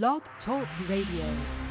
Blog Talk Radio.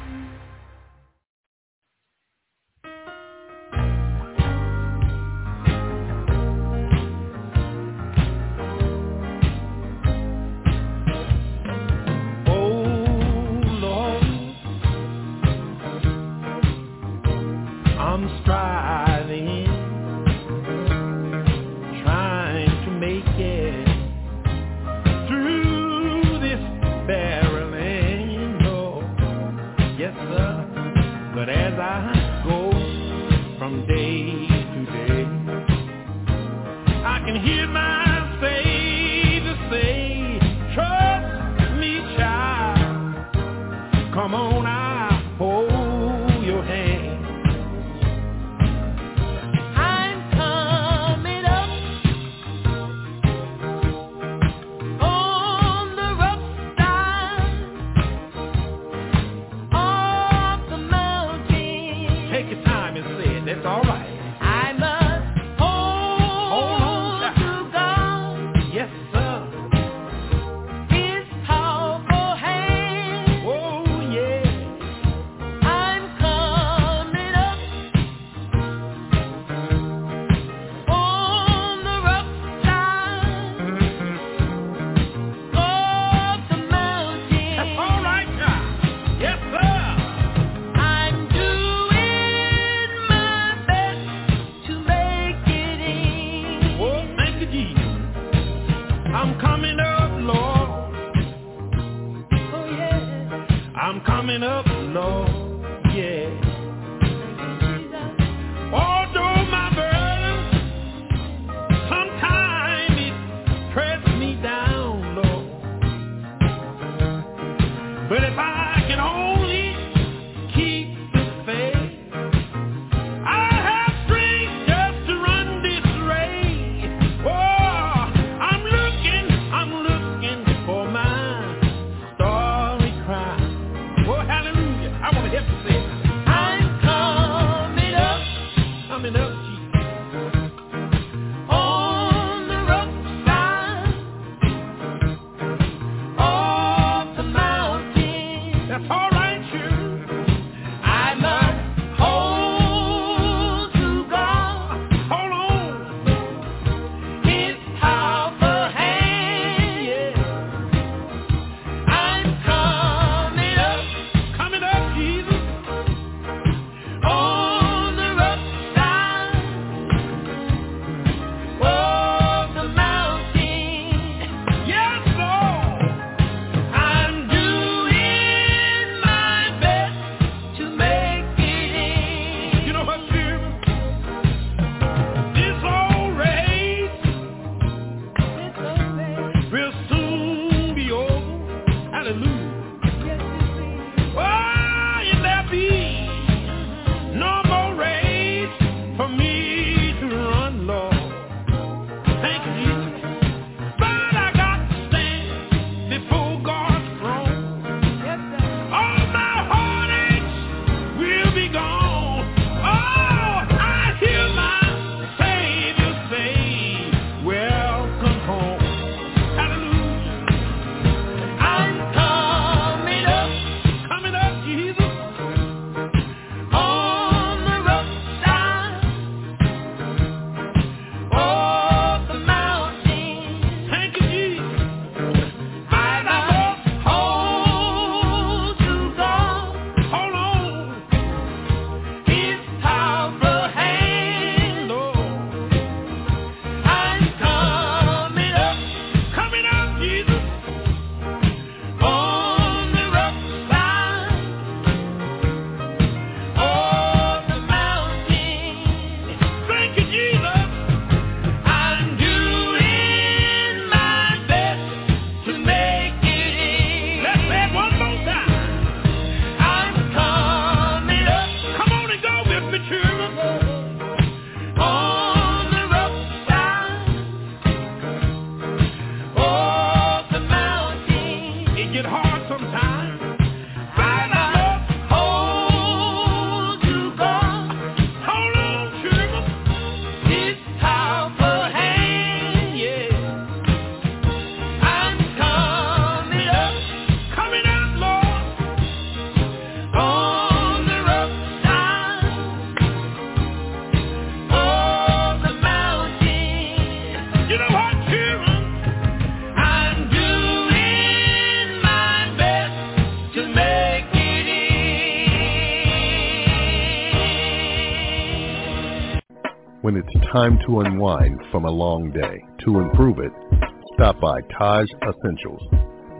Time to unwind from a long day. To improve it, stop by Taj Essentials,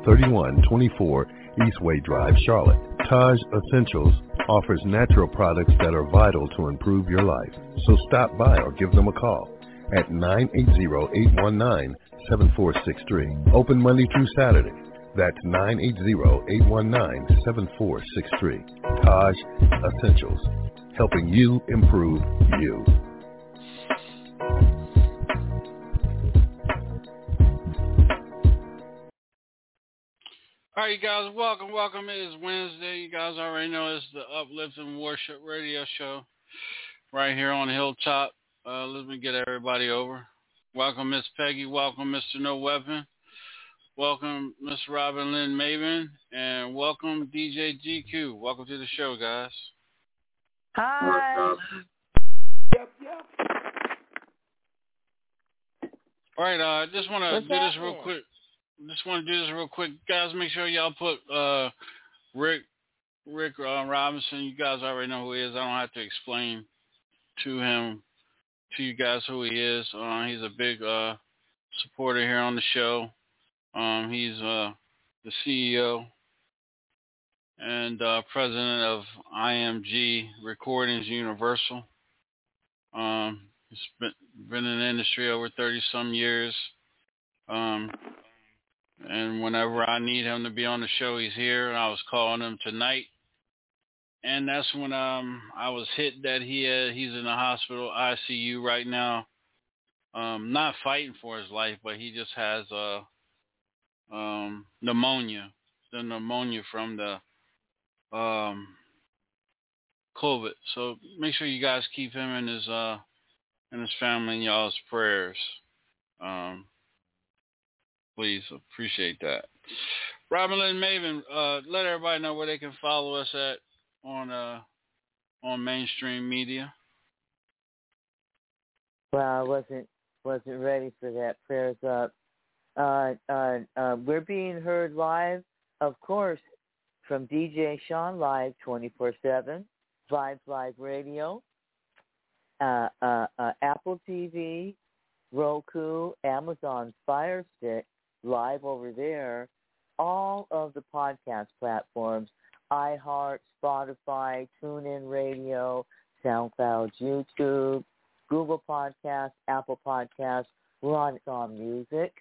3124 Eastway Drive, Charlotte. Taj Essentials offers natural products that are vital to improve your life. So stop by or give them a call at 980-819-7463. Open Monday through Saturday. That's 980-819-7463. Taj Essentials, helping you improve you. All right, you guys, welcome, welcome. It is Wednesday. You guys already know it's the Uplifting Worship Radio Show right here on Hilltop. Uh, let me get everybody over. Welcome, Miss Peggy. Welcome, Mr. No Weapon. Welcome, Miss Robin Lynn Maven. And welcome, DJ GQ. Welcome to the show, guys. Hi. Yep, yep. All right, uh, I just want to do this real quick. Just want to do this real quick, guys. Make sure y'all put uh, Rick Rick uh, Robinson. You guys already know who he is. I don't have to explain to him to you guys who he is. Uh, he's a big uh, supporter here on the show. Um, he's uh, the CEO and uh, president of IMG Recordings Universal. Um, he's been, been in the industry over 30 some years. Um, and whenever I need him to be on the show, he's here. And I was calling him tonight, and that's when um I was hit that he uh, he's in the hospital ICU right now. Um, not fighting for his life, but he just has uh um pneumonia, the pneumonia from the um COVID. So make sure you guys keep him and his uh and his family in y'all's prayers. Um, please appreciate that. Robin Lynn Maven, uh, let everybody know where they can follow us at on uh on mainstream media. Well, I wasn't wasn't ready for that. Prayers up. Uh, uh, uh, we're being heard live, of course, from DJ Sean Live 24/7, Vibes Live Radio, uh, uh, uh, Apple TV, Roku, Amazon Fire Stick, live over there, all of the podcast platforms, iHeart, Spotify, TuneIn Radio, SoundCloud, YouTube, Google Podcasts, Apple Podcasts, we're on, Music,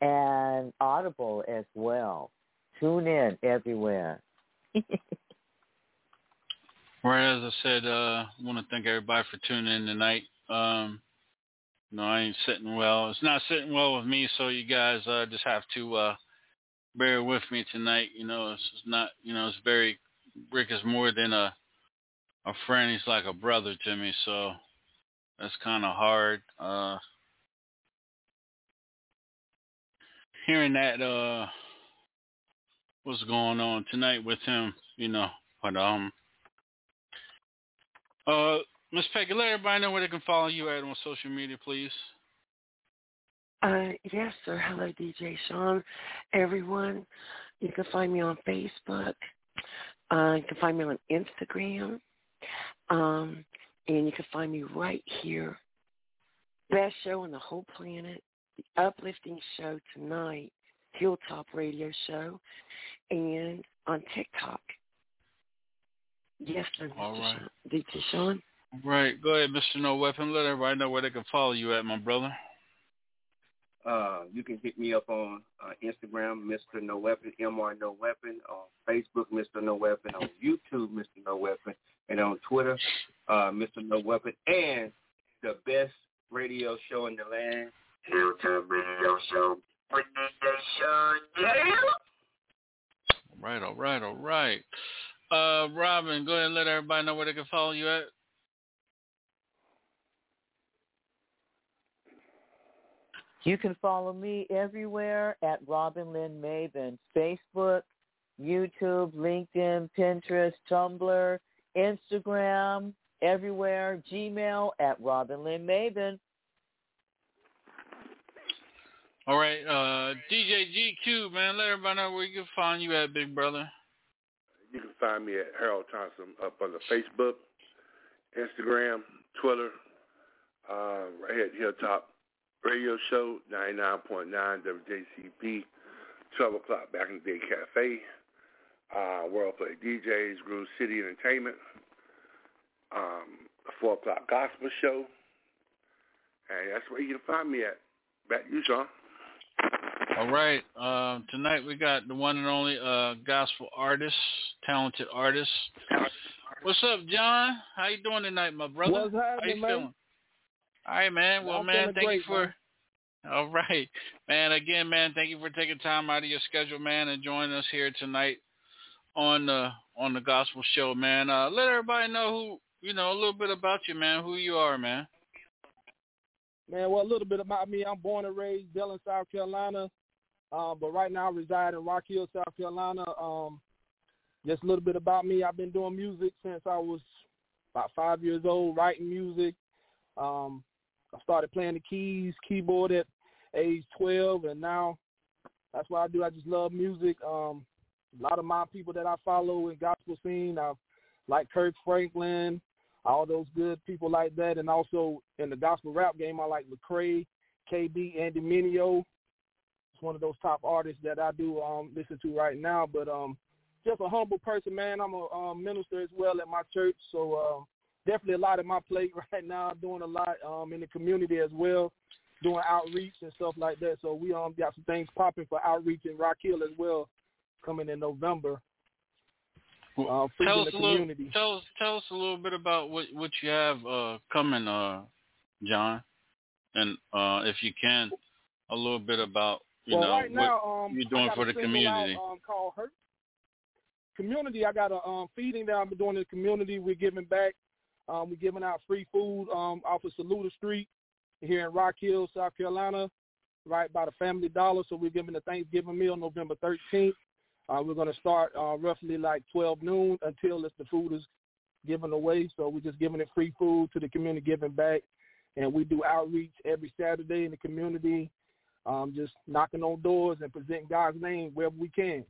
and Audible as well. Tune in everywhere. Right, as I said, uh, I want to thank everybody for tuning in tonight. Um, know, I ain't sitting well. It's not sitting well with me, so you guys uh, just have to uh, bear with me tonight. You know, it's it's not, you know, it's very, Rick is more than a a friend. He's like a brother to me, so that's kind of hard. Uh, hearing that, uh, what's going on tonight with him, you know, but um, uh, Miss Peggy, let everybody know where they can follow you at on social media, please. Uh, yes, sir. Hello, DJ Sean. Everyone, you can find me on Facebook. Uh, you can find me on Instagram. Um, and you can find me right here. Best show on the whole planet, the uplifting show tonight, Hilltop Radio Show, and on TikTok. Yes, sir, Mr. All right. Sean. DJ Sean. Right, go ahead, Mr. No Weapon. Let everybody know where they can follow you at, my brother. Uh, you can hit me up on uh, Instagram, Mr. No Weapon, Mr. No Weapon, on Facebook, Mr. No Weapon, on YouTube, Mr. No Weapon, and on Twitter, uh, Mr. No Weapon, and the best radio show in the land, Hilltop Radio Show. with DJ Sean. Yeah. All right, all right, all right. Uh, Robin, go ahead and let everybody know where they can follow you at. You can follow me everywhere at Robin Lynn Maven. Facebook, YouTube, LinkedIn, Pinterest, Tumblr, Instagram, everywhere. Gmail at Robin Lynn Maven. All right, uh, DJ GQ, man, let everybody know where you can find you at, big brother. You can find me at Harold Thompson up on the Facebook, Instagram, Twitter, uh, right here at Hilltop Radio Show, 99.9 WJCP, 12 o'clock back in the day cafe, uh, World Play DJs, Groove City Entertainment, um, 4 o'clock gospel show, and that's where you can find me at. Back to you, Sean. All right. Uh, tonight we got the one and only uh, gospel artist, talented artist. What's up, John? How you doing tonight, my brother? What's How happening, you man? feeling? All right, man. Well, man, thank great, you for. man. All right, man. Again, man, thank you for taking time out of your schedule, man, and joining us here tonight on the on the gospel show, man. Uh, let everybody know who you know a little bit about you, man. Who you are, man. Man, well, a little bit about me. I'm born and raised Dillon, South Carolina, um, but right now I reside in Rock Hill, South Carolina. Um, just a little bit about me. I've been doing music since I was about five years old, writing music. Um, I started playing the keys, keyboard at age 12, and now that's what I do. I just love music. Um, a lot of my people that I follow in gospel scene, I like Kirk Franklin, all those good people like that, and also in the gospel rap game, I like Lecrae, KB, Andy Mineo. It's one of those top artists that I do um, listen to right now. But um, just a humble person, man. I'm a um, minister as well at my church, so uh, definitely a lot on my plate right now. I'm Doing a lot um, in the community as well, doing outreach and stuff like that. So we um got some things popping for outreach in Rock Hill as well, coming in November. Uh, tell us a little. Tell us tell us a little bit about what what you have uh, coming, uh, John, and uh, if you can, a little bit about you well, know right what um, you're doing for the community. Out, um, called Hurt. Community, I got a um, feeding that I've been doing in the community. We're giving back. Um, we're giving out free food um, off of Saluda Street here in Rock Hill, South Carolina, right by the Family Dollar. So we're giving the Thanksgiving meal November 13th. Uh, we're going to start uh, roughly like 12 noon until the food is given away. So we're just giving it free food to the community, giving back. And we do outreach every Saturday in the community, um, just knocking on doors and presenting God's name wherever we can.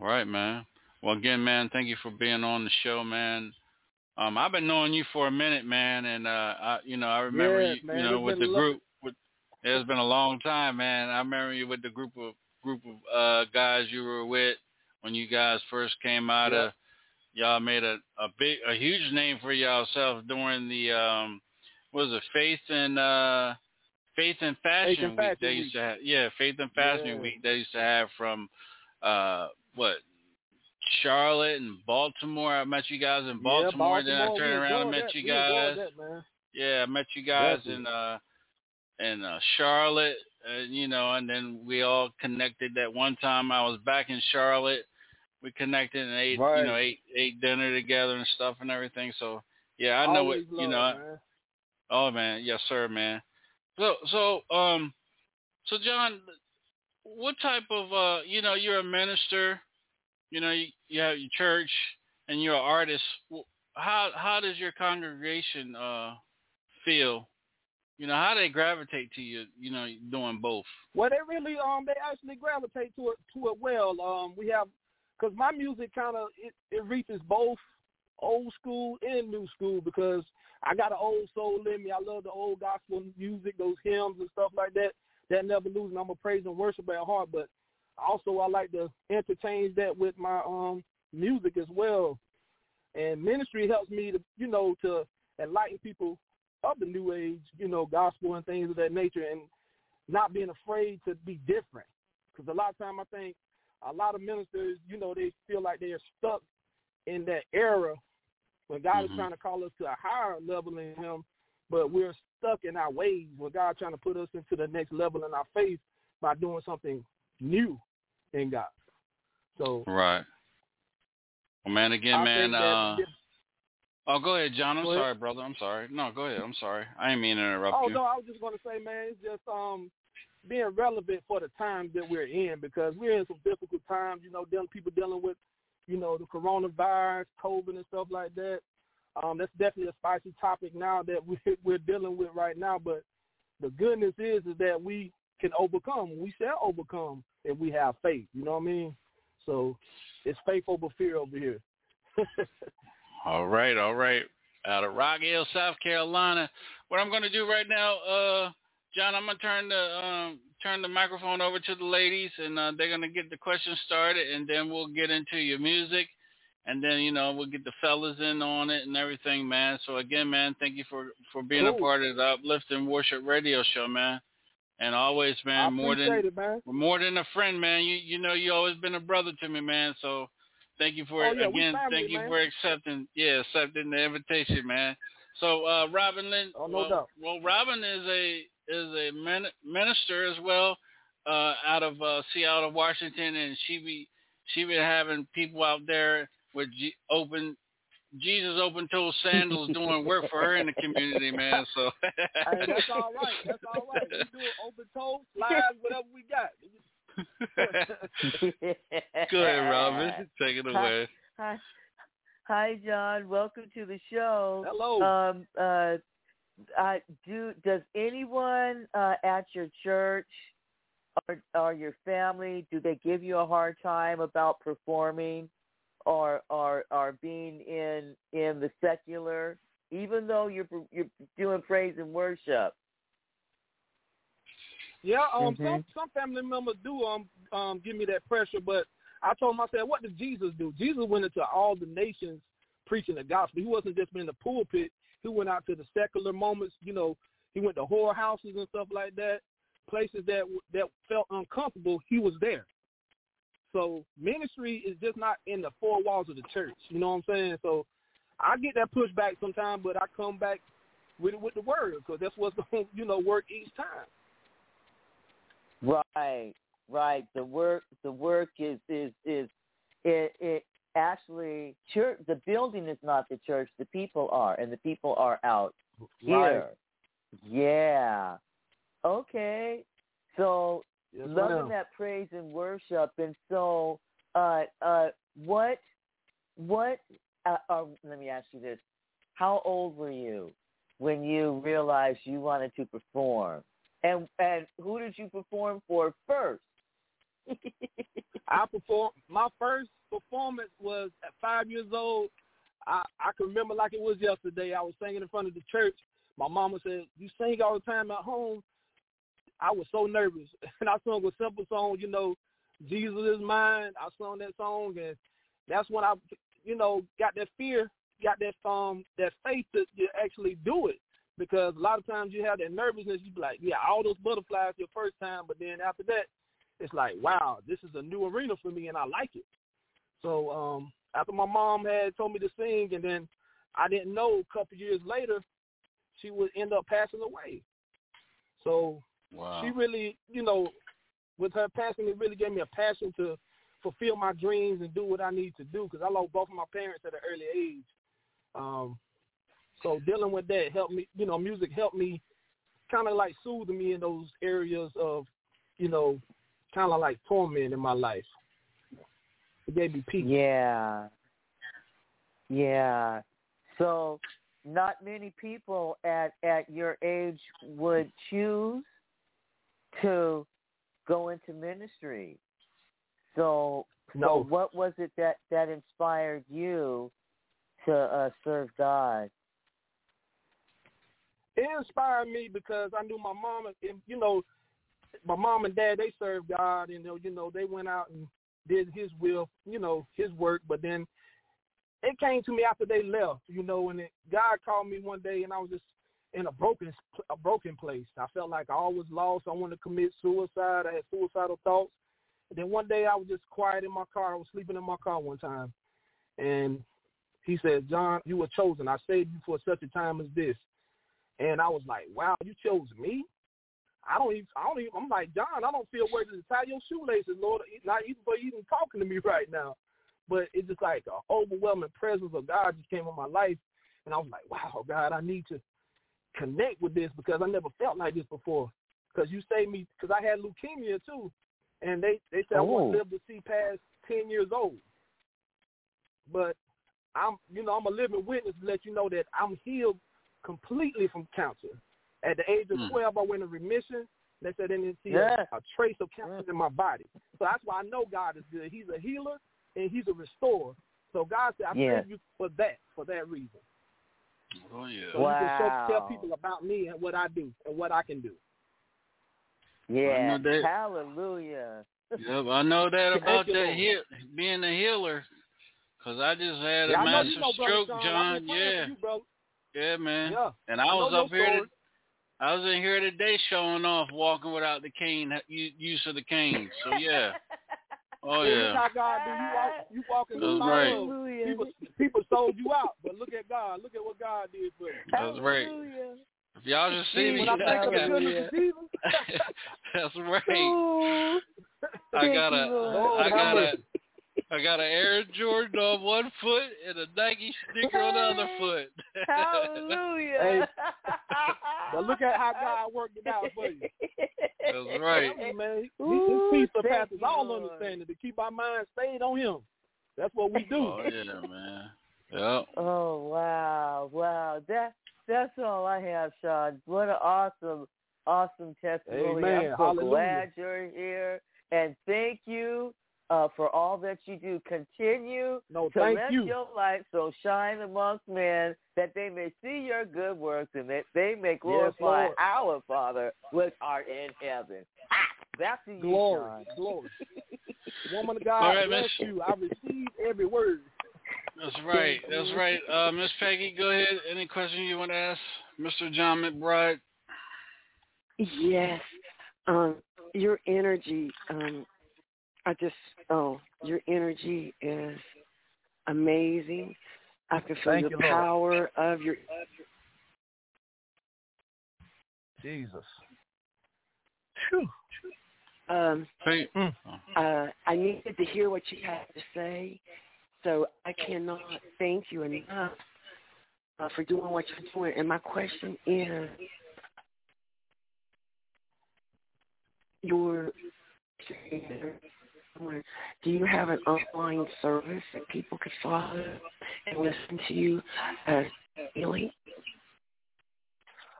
All right, man. Well, again, man, thank you for being on the show, man. Um, I've been knowing you for a minute, man, and uh, I, you know, I remember Yeah, you, man, you know, with the lo- group. With it's been a long time, man. I remember you with the group of group of uh guys you were with when you guys first came out Yeah. of. Y'all made a a big, a huge name for yourself during the um, what was it Faith and uh, Faith and Fashion and Week? Fashion they used to have, yeah, Faith and Fashion Yeah. Week. They used to have from uh, what Charlotte and Baltimore. I met you guys in Baltimore. yeah, then I turned around and met that. you guys. That. Yeah, I met you guys Definitely. in uh in uh, Charlotte, uh, you know, and then we all connected. That one time I was back in Charlotte, we connected and ate, you know, ate ate dinner together and stuff and everything. So yeah, I know Always it. You know, man. oh man, yes sir, man. So so um, so John, what type of uh, you know, you're a minister, you know, you, you have your church and you're an artist. How how does your congregation uh feel? You know, how they gravitate to you, you know, doing both. Well, they really um they actually gravitate to it to it well. Um, we have because my music kind of it, it reaches both old school and new school because I got an old soul in me. I love the old gospel music, those hymns and stuff like that. That never losing. I'm a praise and worship at heart, but also I like to entertain that with my um music as well. And ministry helps me to you know to enlighten people of the new age, you know, gospel and things of that nature, and not being afraid to be different. Because a lot of time I think a lot of ministers, you know, they feel like they're stuck in that era when God Mhm. is trying to call us to a higher level in Him, but we're stuck in our ways. When God trying to put us into the next level in our faith by doing something new in God. So Right. Well, man, again, I man. think that Uh, oh, go ahead, John. I'm Go ahead. sorry, brother. I'm sorry. No, go ahead. I'm sorry. I didn't mean to interrupt Oh you. no, I was just going to say, man, it's just um being relevant for the times that we're in because we're in some difficult times. You know, dealing people dealing with, you know, the coronavirus, COVID, and stuff like that. Um, that's definitely a spicy topic now that we we're dealing with right now. But the goodness is is that we can overcome. We shall overcome if we have faith. You know what I mean? So it's faith over fear over here. All right, all right. out of Rock Hill, South Carolina. What I'm going to do right now, uh, John, I'm going to turn the um, turn the microphone over to the ladies, and uh, they're going to get the questions started, and then we'll get into your music, and then you know we'll get the fellas in on it and everything, man. So again, man, thank you for for being Cool. a part of the Uplifting Worship Radio Show, man. And always, man, more than it, man. more than a friend, man. You you know you always been a brother to me, man. So thank you for Oh, yeah, again. family, thank you man. for accepting yeah accepting the invitation, man. So uh, Robin Lynn, Oh, no well, doubt. well, Robin is a is a min- minister as well uh, out of uh, Seattle, Washington, and she be she been having people out there with G- open Jesus open toe sandals doing work for her in the community, man. So Hey, that's all right. That's all right. We do it open toe, slides, whatever we got. go ahead, Robin, take it away. Hi, hi, John. Welcome to the show. Hello. Um, uh, uh, do does anyone uh, at your church or, or your family do they give you a hard time about performing or or or being in in the secular, even though you're you're doing praise and worship? Yeah, um, some Mhm. some family members do um um give me that pressure, but I told them I said, what did Jesus do? Jesus went into all the nations preaching the gospel. He wasn't just in the pulpit. He went out to the secular moments. You know, he went to whorehouses and stuff like that, places that that felt uncomfortable. He was there. So ministry is just not in the four walls of the church. You know what I'm saying? So I get that pushback sometimes, but I come back with with the word because that's what's going to you know work each time. Right, right. The work, the work is is is it it actually church. The building is not the church. The people are, and the people are out here. Yeah. Okay. So Yes, loving that praise and worship, and so uh uh what what uh, uh, let me ask you this: How old were you when you realized you wanted to perform? And and who did you perform for first? I performed my first performance was at five years old. I I can remember like it was yesterday. I was singing in front of the church. My mama said, "You sing all the time at home." I was so nervous, and I sung a simple song. You know, Jesus is mine. I sung that song, and that's when I, you know, got that fear, got that um that faith to, to actually do it. Because a lot of times you have that nervousness. You be like, yeah, all those butterflies your first time, but then after that, it's like, wow, this is a new arena for me, and I like it. So um, after my mom had told me to sing, and then I didn't know a couple years later she would end up passing away. So Wow. she really, you know, with her passing, it really gave me a passion to fulfill my dreams and do what I need to do because I lost both of my parents at an early age. Um, so dealing with that helped me, you know, music helped me kind of like soothe me in those areas of, you know, kind of like torment in my life. It gave me peace. Yeah. Yeah. So not many people at at your age would choose to go into ministry. So so what was it that that inspired you to uh serve God? it inspired me because I knew my mom and and, you know my mom and dad they served God and you know they went out and did His will, you know His work. But then it came to me after they left, you know, and it, God called me one day and I was just in a broken a broken place. I felt like I was lost. I wanted to commit suicide. I had suicidal thoughts. And then one day I was just quiet in my car. I was sleeping in my car one time, and He said, "John, you were chosen. I saved you for such a time as this." And I was like, wow, you chose me? I don't even, I don't even, I'm like, John, I don't feel worthy to tie your shoelaces, Lord, not even for even talking to me right now. But it's just like an overwhelming presence of God just came in my life. And I was like, wow, God, I need to connect with this because I never felt like this before. Because you saved me, because I had leukemia too. And they, they said I Oh. live to see past 10 years old. But I'm, you know, I'm a living witness to let you know that I'm healed completely from cancer. At the age of Hmm. 12, I went in remission. They said they didn't see Yeah. a, a trace of cancer in my body. So that's why I know God is good. He's a healer and he's a restorer. So God said, I Yeah. saved you for that, for that reason. Oh yeah. So you can show, tell people about me and what I do and what I can do. Yeah. know that- Hallelujah. Yep, I know that about that Lord. heal, being a healer, cause I just had a Yeah, massive you know, stroke, Sean. I've John. Yeah, you, yeah, man. Yeah. And I I was up here. To. I was in here today showing off, walking without the cane, use of the cane. So yeah. Oh This is yeah. how God do. You walk, you walk in the That's power right. Hallelujah. people. People sold you out, but look at God. Look at what God did for you. That's right. If y'all just see me, When I think of the goodness of Jesus, That's right. Ooh. I Thank got you, a, Lord. I Lord, got have a, mercy. I got an Air Jordan on one foot and a Nike sneaker on the other foot. Hallelujah. Hey. but look at how God worked it out for you. That's right. Tell you, man. He- Ooh, His peace thank surpasses you, all Lord. understanding to keep our minds stayed on Him. That's what we do. Oh yeah, man. Yep. Oh wow, wow. That that's all I have, Sean. What an awesome, awesome testimony. Amen. I'm so Hallelujah. glad you're here. And thank you uh, for all that you do. Continue No, to thank let you. your light so shine amongst men that they may see your good works and that they may glorify Lord. our Father which art in heaven. Ah, Back to you, Glory, Sean. glory. Woman of God, All right, bless Miss- you. I receive every word. That's right. That's right. Uh, Miss Peggy, go ahead. Any question you want to ask Mr. John McBride? Yes. Um, your energy, um, I just, oh, your energy is amazing. I can feel Thank the you, Lord. power of your. Jesus. Um, Mm. uh, I needed to hear what you had to say, so I cannot thank you enough uh, for doing what you're doing. And my question is, your do you have an online service that people could follow and listen to you uh, daily?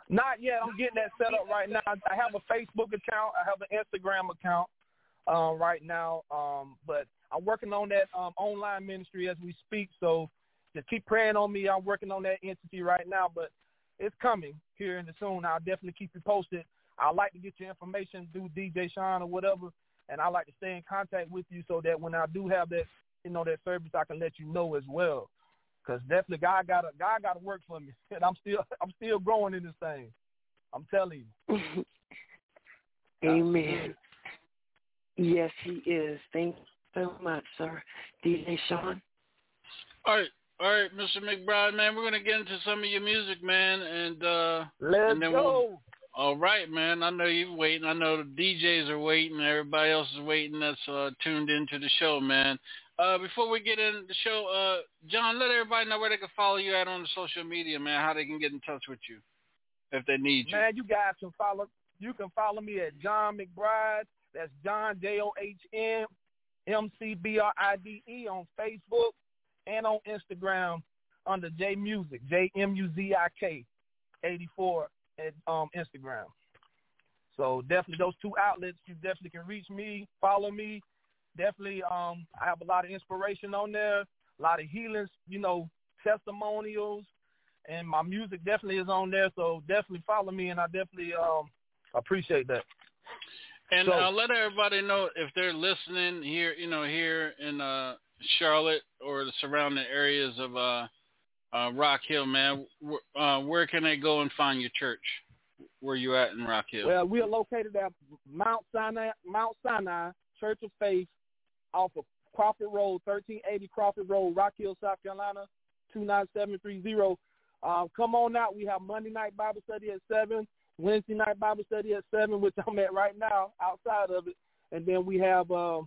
Not yet. I'm getting that set up right now. I have a Facebook account. I have an Instagram account um, right now. Um, but I'm working on that um, online ministry as we speak. So just keep praying on me. I'm working on that entity right now, but it's coming here in the soon. I'll definitely keep you posted. I'd like to get your information through DJ Sean or whatever, and I like to stay in contact with you so that when I do have that, you know, that service, I can let you know as well. Cause definitely God got to God got to work for me, and I'm still I'm still growing in this thing. I'm telling you. Amen. Yes, he is. Thank you so much, sir. DJ Sean. All right. All right, Mr. McBride, man, we're gonna get into some of your music, man, and uh Let's and then go. we'll all right, man. I know you're waiting. I know the DJs are waiting. Everybody else is waiting. That's uh, tuned into the show, man. Uh, before we get into the show, uh, John, let everybody know where they can follow you at on the social media, man. How they can get in touch with you if they need you. Man, you guys can follow. You can follow me at John McBride. That's John J O H N M C B R I D E on Facebook and on Instagram under J Music J M U Z I K eighty four at um Instagram. So definitely those two outlets, you definitely can reach me, follow me. Definitely, um, I have a lot of inspiration on there, a lot of healings, you know, testimonials, and my music definitely is on there. So definitely follow me, and I definitely um appreciate that. And So- uh, let everybody know if they're listening here, you know, here in uh, Charlotte or the surrounding areas of uh, uh, Rock Hill, man. Uh, where can they go and find your church? Where you at in Rock Hill? Well, we are located at Mount Sinai, Mount Sinai Church of Faith, off of Crawford Road, 1380 Crawford Road, Rock Hill, South Carolina, 29730. Uh, come on out. We have Monday night Bible study at 7, Wednesday night Bible study at 7, which I'm at right now outside of it. And then we have um,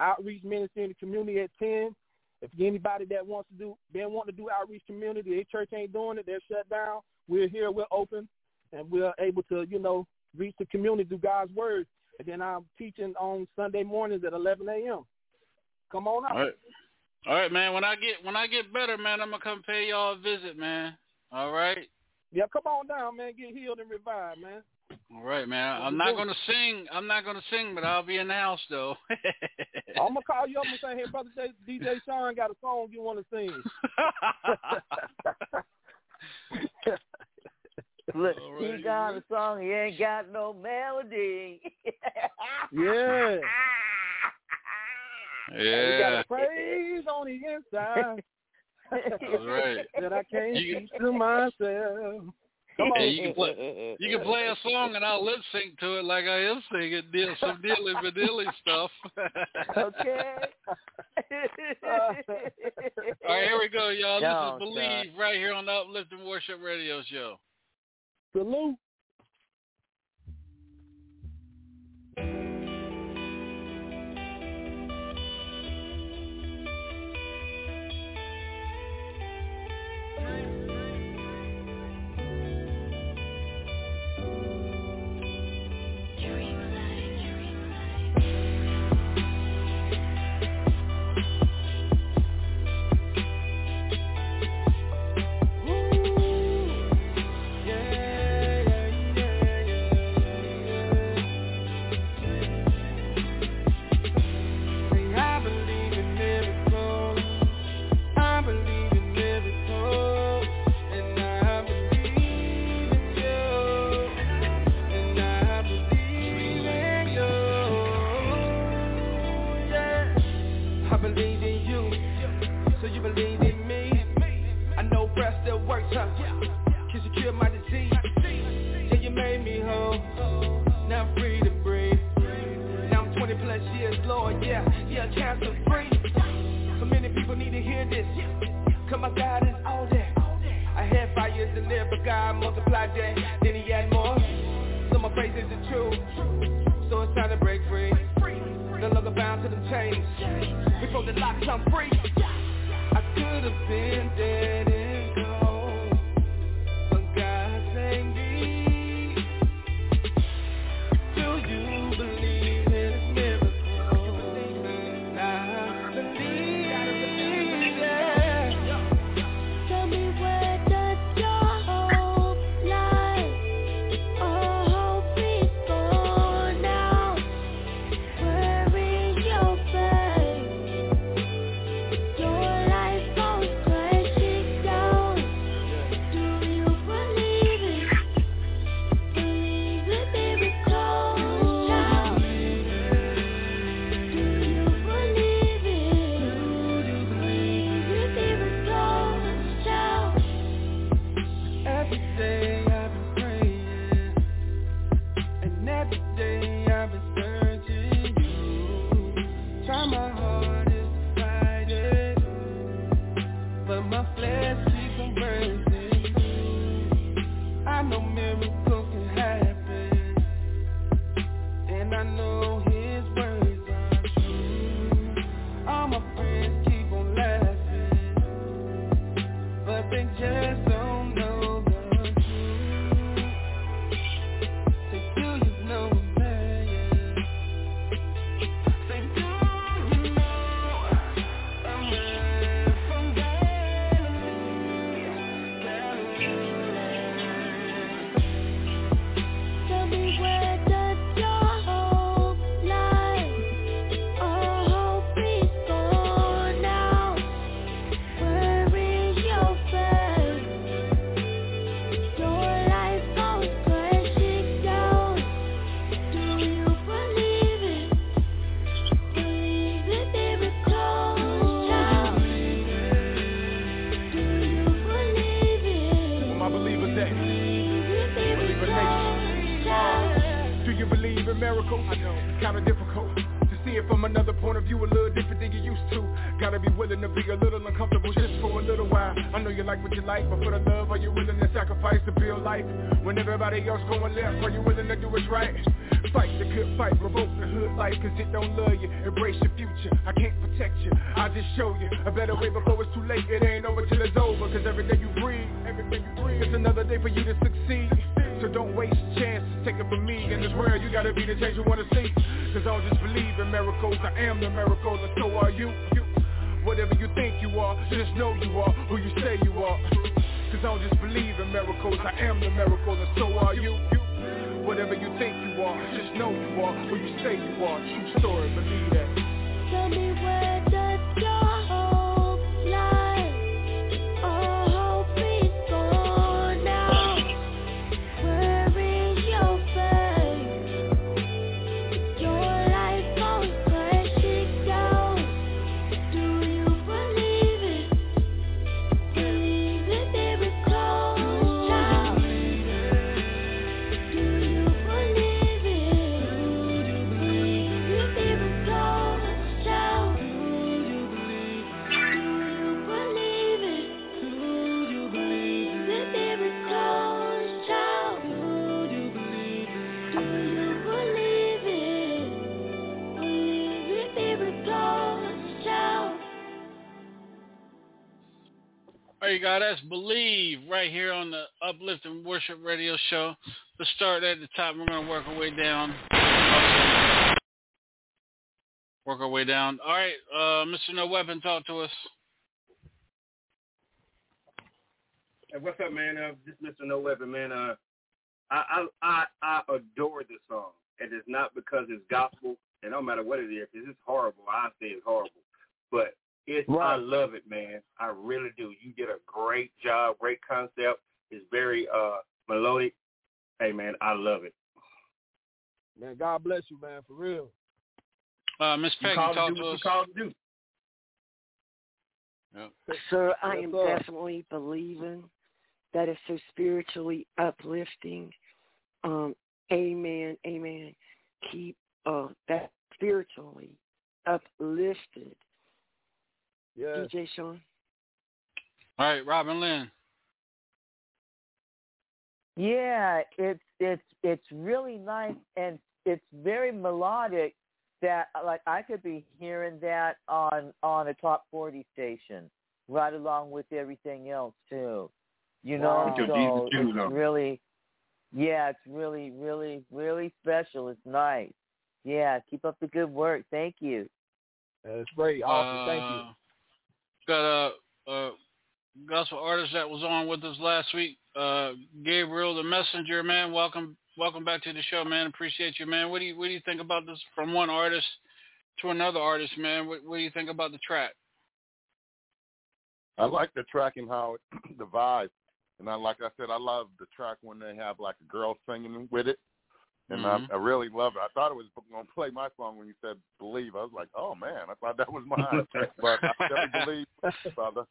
outreach ministry in the community at 10. If anybody that wants to do, they want to do outreach community, their church ain't doing it, they're shut down. We're here, we're open, and we're able to, you know, reach the community through God's word. And then I'm teaching on Sunday mornings at 11 a.m. Come on out. All right, all right, man. When I get when I get better, man, I'm gonna come pay y'all a visit, man. All right, Yeah, come on down, man. Get healed and revived, man. All right, man. What I'm not gonna sing. I'm not gonna sing, but I'll be in the house though. I'm gonna call you up and say, "Hey, brother J- DJ Sean got a song you want to sing." Look, he got a song, he ain't got no melody. yeah. Yeah. You got a praise on the inside That's right. that I can't You- keep to myself. Come on. Hey, you can play you can play a song and I'll lip sync to it like I am singing deal some Milli Vanilli stuff. okay. All right, here we go, y'all. No, this is Believe right here on the Uplifting Worship Radio Show. Salute. Yeah, yeah, cancer free. So many people need to hear this. Cause my God is all that. I had five years to live, but God multiplied that. Then he had more. So my faith is the truth. So it's time to break free. No longer bound to the chains. Before the locks, I'm free. I could have been dead I am the miracle, and so are you. you. Whatever you think you are, just know you are who you say you are. Cause I don't just believe in miracles, I am the miracle, and so are you. you. Whatever you think you are, just know you are who you say you are. True story, believe that. Tell me where You. That's Believe right here on the Uplifting Worship Radio Show. Let's start at the top. We're going to work our way down. Work our way down. All right, uh, Mr. No Weapon, talk to us. Hey, what's up, man? Uh, this Mr. No Weapon, man. Uh, I, I I I adore this song, and it's not because it's gospel. It don't matter what it is. It's horrible, I say it's horrible. But it's Right. I love it, man. I really do. You did a great job, great concept. It's very uh melodic. Hey, man, I love it. Man, God bless you, man, for real. Uh, Miss You Peggy, called to talk do to us. you called to do. Sir, I Yes, am sir. definitely believing that is so spiritually uplifting. Um, amen, amen. Keep uh, that spiritually uplifted. Yeah. DJ Sean. All right, Robin Lynn. Yeah, it's it's it's really nice and it's very melodic. That like I could be hearing that on on a top forty station, right along with everything else too. You know, Wow. With so Jesus shoes it's really, yeah, it's really really really special. It's nice. Yeah, keep up the good work. Thank you. That's great. Awesome. Thank you. Uh, Got a, a gospel artist that was on with us last week, uh, Gabriel the Messenger. Man, welcome, welcome back to the show, man. Appreciate you, man. What do you, what do you think about this from one artist to another artist, man? What, what do you think about the track? I like the track and how it, the vibe, and I like I said, I love the track when they have like a girl singing with it, and Mhm. I, I really love it. I thought it was going to play my song when you said "Believe." I was like, oh man, I thought that was mine, but I definitely believe, brother.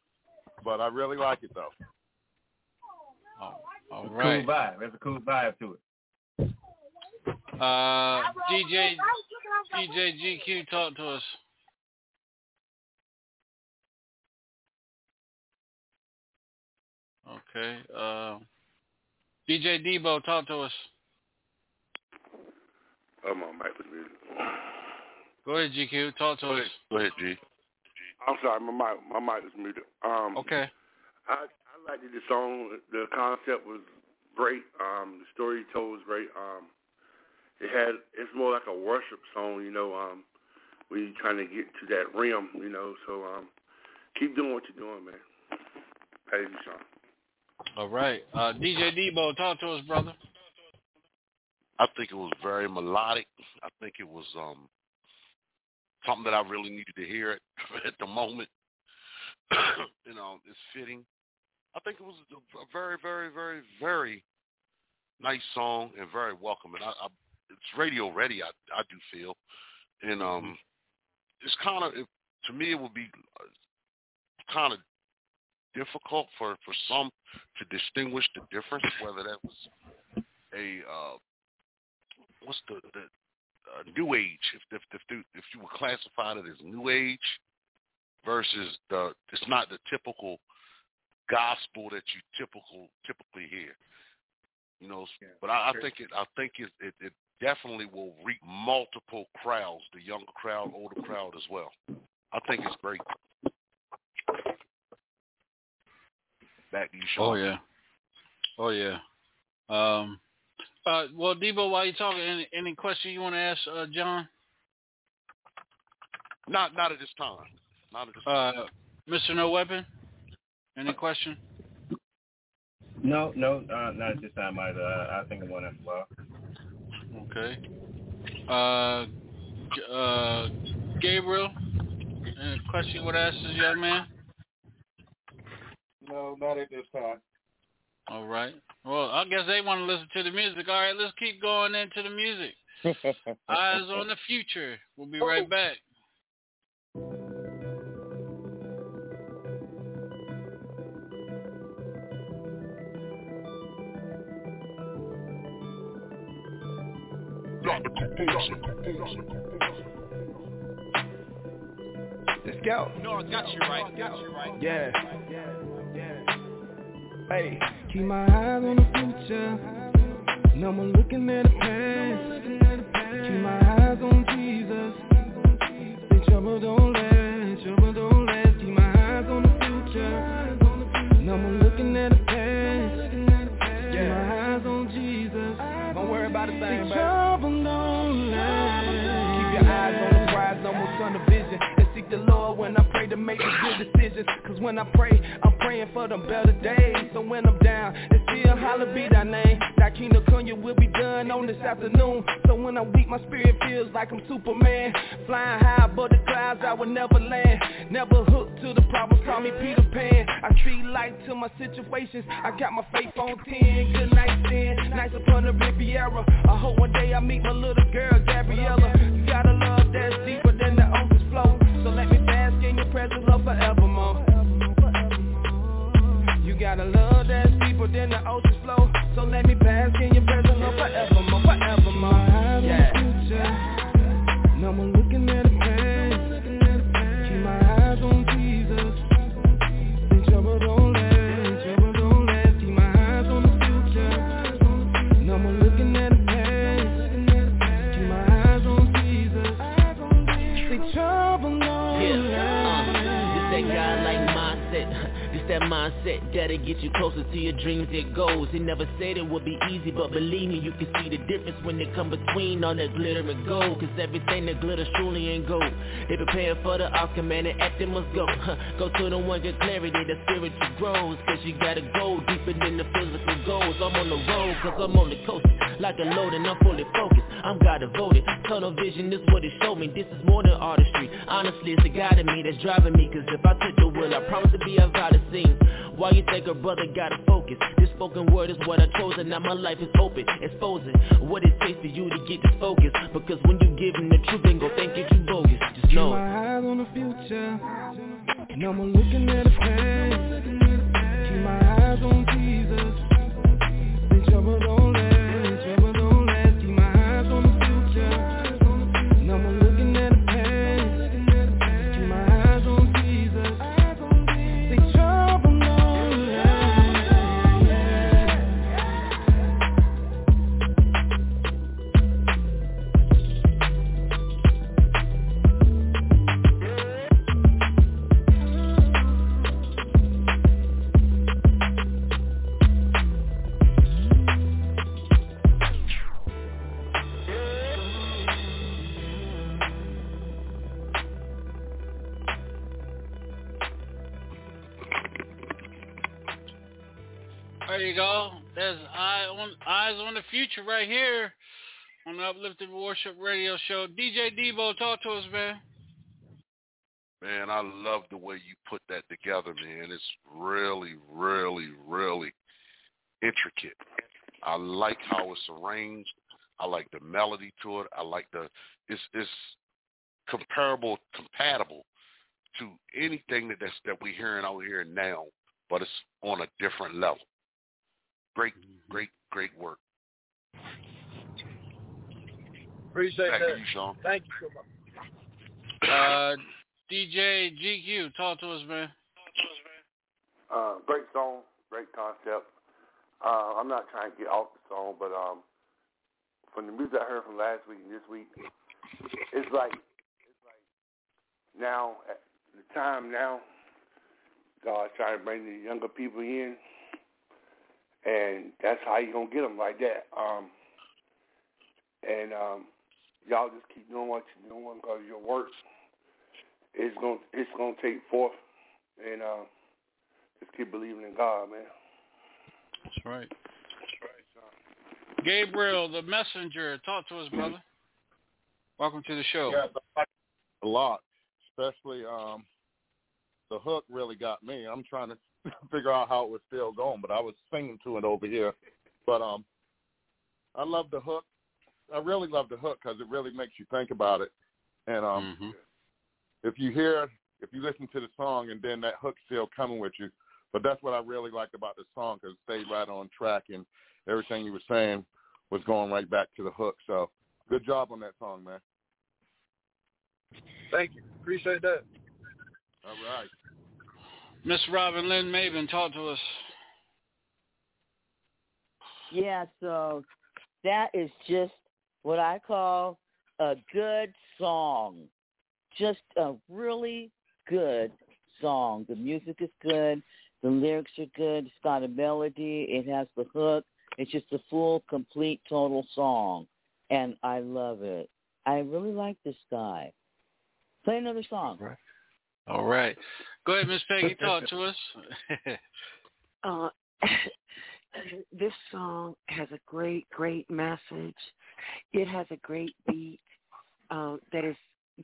But I really like it though. Oh, all It's a right. Cool vibe. There's a cool vibe to it. Uh, DJ, DJ GQ, talk to us. Okay. Uh, DJ Debo, talk to us. Oh, my mic was muted. Go ahead, GQ. Talk to us. Go ahead, G. I'm sorry, my mic, my mic was muted. Um, Okay. I I liked the song. The concept was great. Um, the story told was great. Um, it had it's more like a worship song, you know. Um, when you're trying to get to that rim, you know. So um, keep doing what you're doing, man. Hey, Sean. All right. Uh, DJ Debo, talk to us, brother. I think it was very melodic. I think it was um something that I really needed to hear at, at the moment. you know, it's fitting. I think it was a, very, very, very, very nice song and very welcoming. I, I it's radio ready. I I do feel, and um, it's kind of to me it would be kind of difficult for for some to distinguish the difference whether that was a uh what's the the uh, new age if if if, you- if you would classify it as new age versus the it's not the typical gospel that you typical typically hear you know but I, I think it I think it, it it definitely will reach multiple crowds the younger crowd older crowd as well I think it's great back to you Sean Oh yeah. Oh yeah. Um. Uh. Well, Debo, while you're talking, any, any question you want to ask, uh, John? not not at this time not at this Uh, time Mr. No Weapon. Any question? No, no, uh, not at this time either. I, I think I'm one as well. Okay. Uh. Uh. Gabriel. Any question you want to ask this young man? No, not at this time. All right. Well, I guess they want to listen to the music. All right, let's keep going into the music. Eyes on the future. We'll be right oh. back. Let's go. No, I got you right. Got you right. Yeah. Hey. Keep my eyes on the future. No more looking at the past. Keep my eyes on Jesus. The trouble don't last. Trouble don't last. Keep my eyes on the future. No more looking at the past. Keep my eyes on Jesus. Don't worry about a thing, baby. Trouble don't last. Keep your eyes on the prize. No more tunnel vision. And seek the Lord when I pray to make the good decisions. Cause when I pray, I praying for them better days. So when I'm down, it's still holler be thy name. That kingdom come, will be done on this afternoon. So when I'm weak, my spirit feels like I'm Superman. Flying high above the clouds, I would never land. Never hooked to the problems, call me Peter Pan. I treat life to my situations. I got my faith on 10. Good night, stand. Nights upon the Riviera. I hope one day I meet my little girl, Gabriella. You got a love that's deeper than the ocean's flow. So let me bask in your presence, love forevermore. You got a love that's deeper than the ocean's flow. So let me bask in your presence, that'll get you closer to your dreams and goals. He never said it would be easy, but believe me, you can see the difference when they come between all that glitter and gold. Cause everything that glitters truly ain't gold. They preparing for the outcome and the acting must go. go to the one get clarity, the spiritual grows. Cause you gotta go deeper than the physical goals. I'm on the road cause I'm on the coast Like a load and I'm fully focused. I'm God devoted. Tunnel vision is what it showed me. This is more than artistry. Honestly, it's the God in me that's driving me. Cause if I took the wheel, I promise to be a the scene. Why you think a brother gotta focus? This spoken word is what I chose and now my life is open, exposing what it takes for you to get this focus. Because when you give him the truth, then go think it you bogus. Just know. Keep my eyes on the future. No more looking at the past. Keep my eyes on Jesus. In trouble, eyes on the future right here on the Uplifting Worship Radio Show. DJ Debo, talk to us, man. Man, I love the way you put that together, man. It's really, really, really intricate. I like how it's arranged. I like the melody to it. I like the it's it's comparable compatible to anything that that's, that we're hearing out here now, but it's on a different level. Great, great, great work. Appreciate Back that. to you, Sean. Thank you so much. Uh, DJ GQ, talk to us, man. Uh, great song, great concept. Uh, I'm not trying to get off the song, but um, from the music I heard from last week and this week, it's like it's like now at the time now, God's trying to bring the younger people in, and that's how you gonna get them like that. Um, and um, y'all just keep doing what you're doing because your work is gonna it's gonna take forth, and uh, just keep believing in God, man. That's right. That's right Gabriel, the messenger, talk to us, brother. Welcome to the show. Yeah, I like it a lot, especially um, the hook really got me. I'm trying to figure out how it was still going, but I was singing to it over here. But um, I love the hook. I really love the hook because it really makes you think about it. And um, Mm-hmm. if you hear, if you listen to the song, and then that hook's still coming with you. But that's what I really liked about the song because it stayed right on track, and everything you were saying was going right back to the hook. So good job on that song, man. Thank you. Appreciate that. All right. Miss Robin Lynn Maven, talk to us. Yeah, so that is just what I call a good song. Just a really good song. The music is good. The lyrics are good. It's got a melody. It has the hook. It's just a full, complete, total song. And I love it. I really like this guy. Play another song. All right. Go ahead, Miss Peggy. Talk to us. uh, this song has a great, great message. It has a great beat uh, that is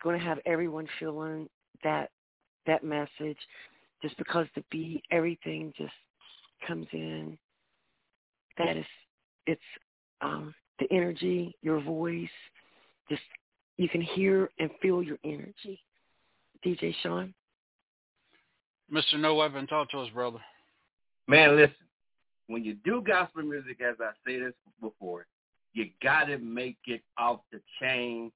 going to have everyone feeling that that message. Just because the beat, everything just comes in. That is, it's um, the energy, your voice. Just you can hear and feel your energy. DJ Sean. Mr. No Weapon, talk to us, brother. Man, listen. When you do gospel music, as I say this before, you gotta make it off the chain.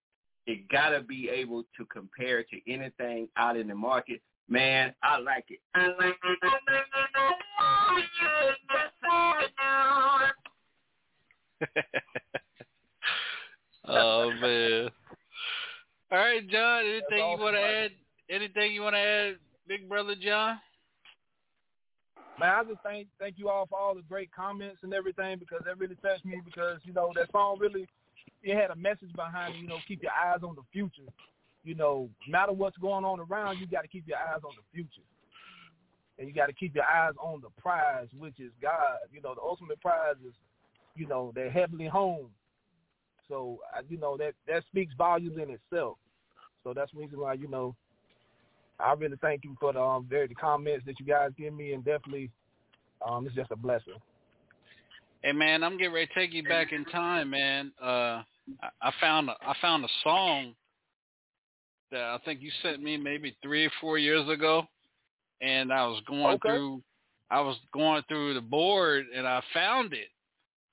It gotta be able to compare to anything out in the market. Man, I like it. I like it. oh man. All right, John. Anything you want to add? Anything you want to add, Big Brother John? Man, I just thank thank you all for all the great comments and everything because that really touched me because you know that song really it had a message behind it. You know, keep your eyes on the future. You know, no matter what's going on around, you got to keep your eyes on the future, and you got to keep your eyes on the prize, which is God. You know, the ultimate prize is you know their heavenly home. So you know that that speaks volumes in itself. So that's the reason why you know I really thank you for the um, very the comments that you guys give me, and definitely, um, it's just a blessing. Hey man, I'm getting ready to take you back in time, man. Uh, I, I found a, I found a song that I think you sent me maybe three or four years ago, and I was going okay. through, I was going through the board, and I found it.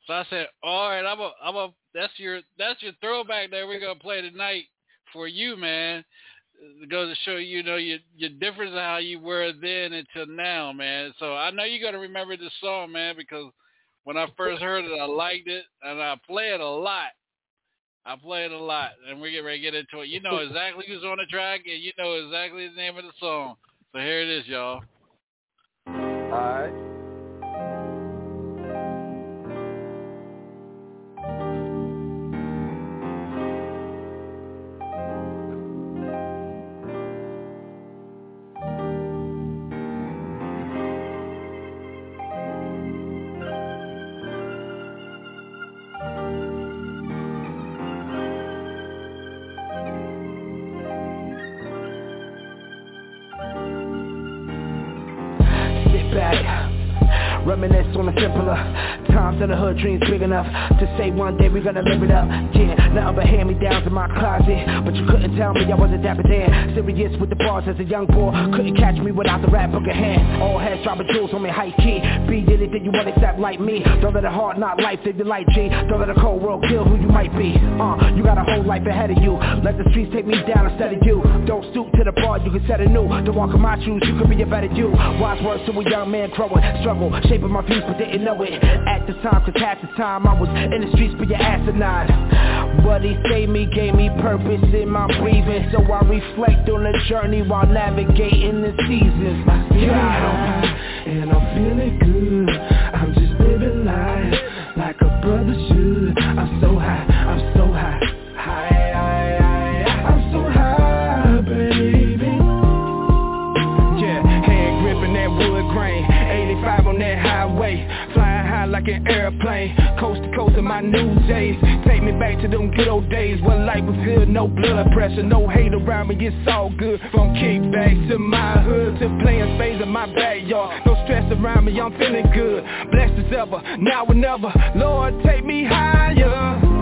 So I said, all right, I'm a, I'm a, that's your, that's your throwback that we're gonna play tonight for you, man it goes to show you know your your difference of how you were then until now, man. So I know you're gonna remember this song, man, because when I first heard it, I liked it and I play it a lot. I play it a lot, and we get ready to get into it. You know exactly who's on the track, and you know exactly the name of the song. So here it is, y'all. Simpler times the hood, dreams big enough To say one day we're gonna live it up. Yeah, nothing but hand-me-downs in my closet. But you couldn't tell me I wasn't dapper then Serious with the bars as a young boy. Couldn't catch me without the rap book in hand. All heads dropping jewels on me high key. Be anything you want except like me. Don't let a hard not life live your life G. Don't let a cold world kill who you might be. Uh, you got a whole life ahead of you. Let the streets take me down instead of you. Don't stoop to the bar, you can set a new. Don't walk in my shoes, you can be a better you. Wise words to a young man growing. Struggle, shaping my views but didn't know it. At the time, cause half the time. I was in the streets for your asinine. But he saved me, gave me purpose in my breathing. So I reflect on the journey while navigating the seasons. My spirit high, and I'm feeling good. I'm just living life like a brother should. I'm so high, I'm so high. High, high, high. I'm so high, baby. Yeah, hand gripping that wood grain. 85 on that highway. Flying high like an my new days Take me back to them good old days When life was good, no blood pressure No hate around me, it's all good. From kickbacks to my hood To playing spades in my backyard. No stress around me, I'm feeling good. Blessed as ever, now or never. Lord, take me higher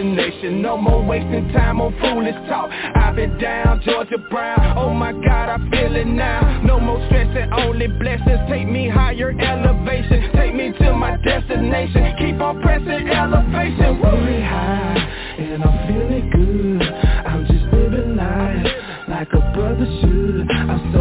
destination No more wasting time on foolish talk. I've been down, Georgia Brown. Oh my God, I feel it now. No more stressing, only blessings. Take me higher, elevation. Take me to my destination. Keep on pressing, elevation. Very high, and I'm feeling good. I'm just living life like a brother should. I'm so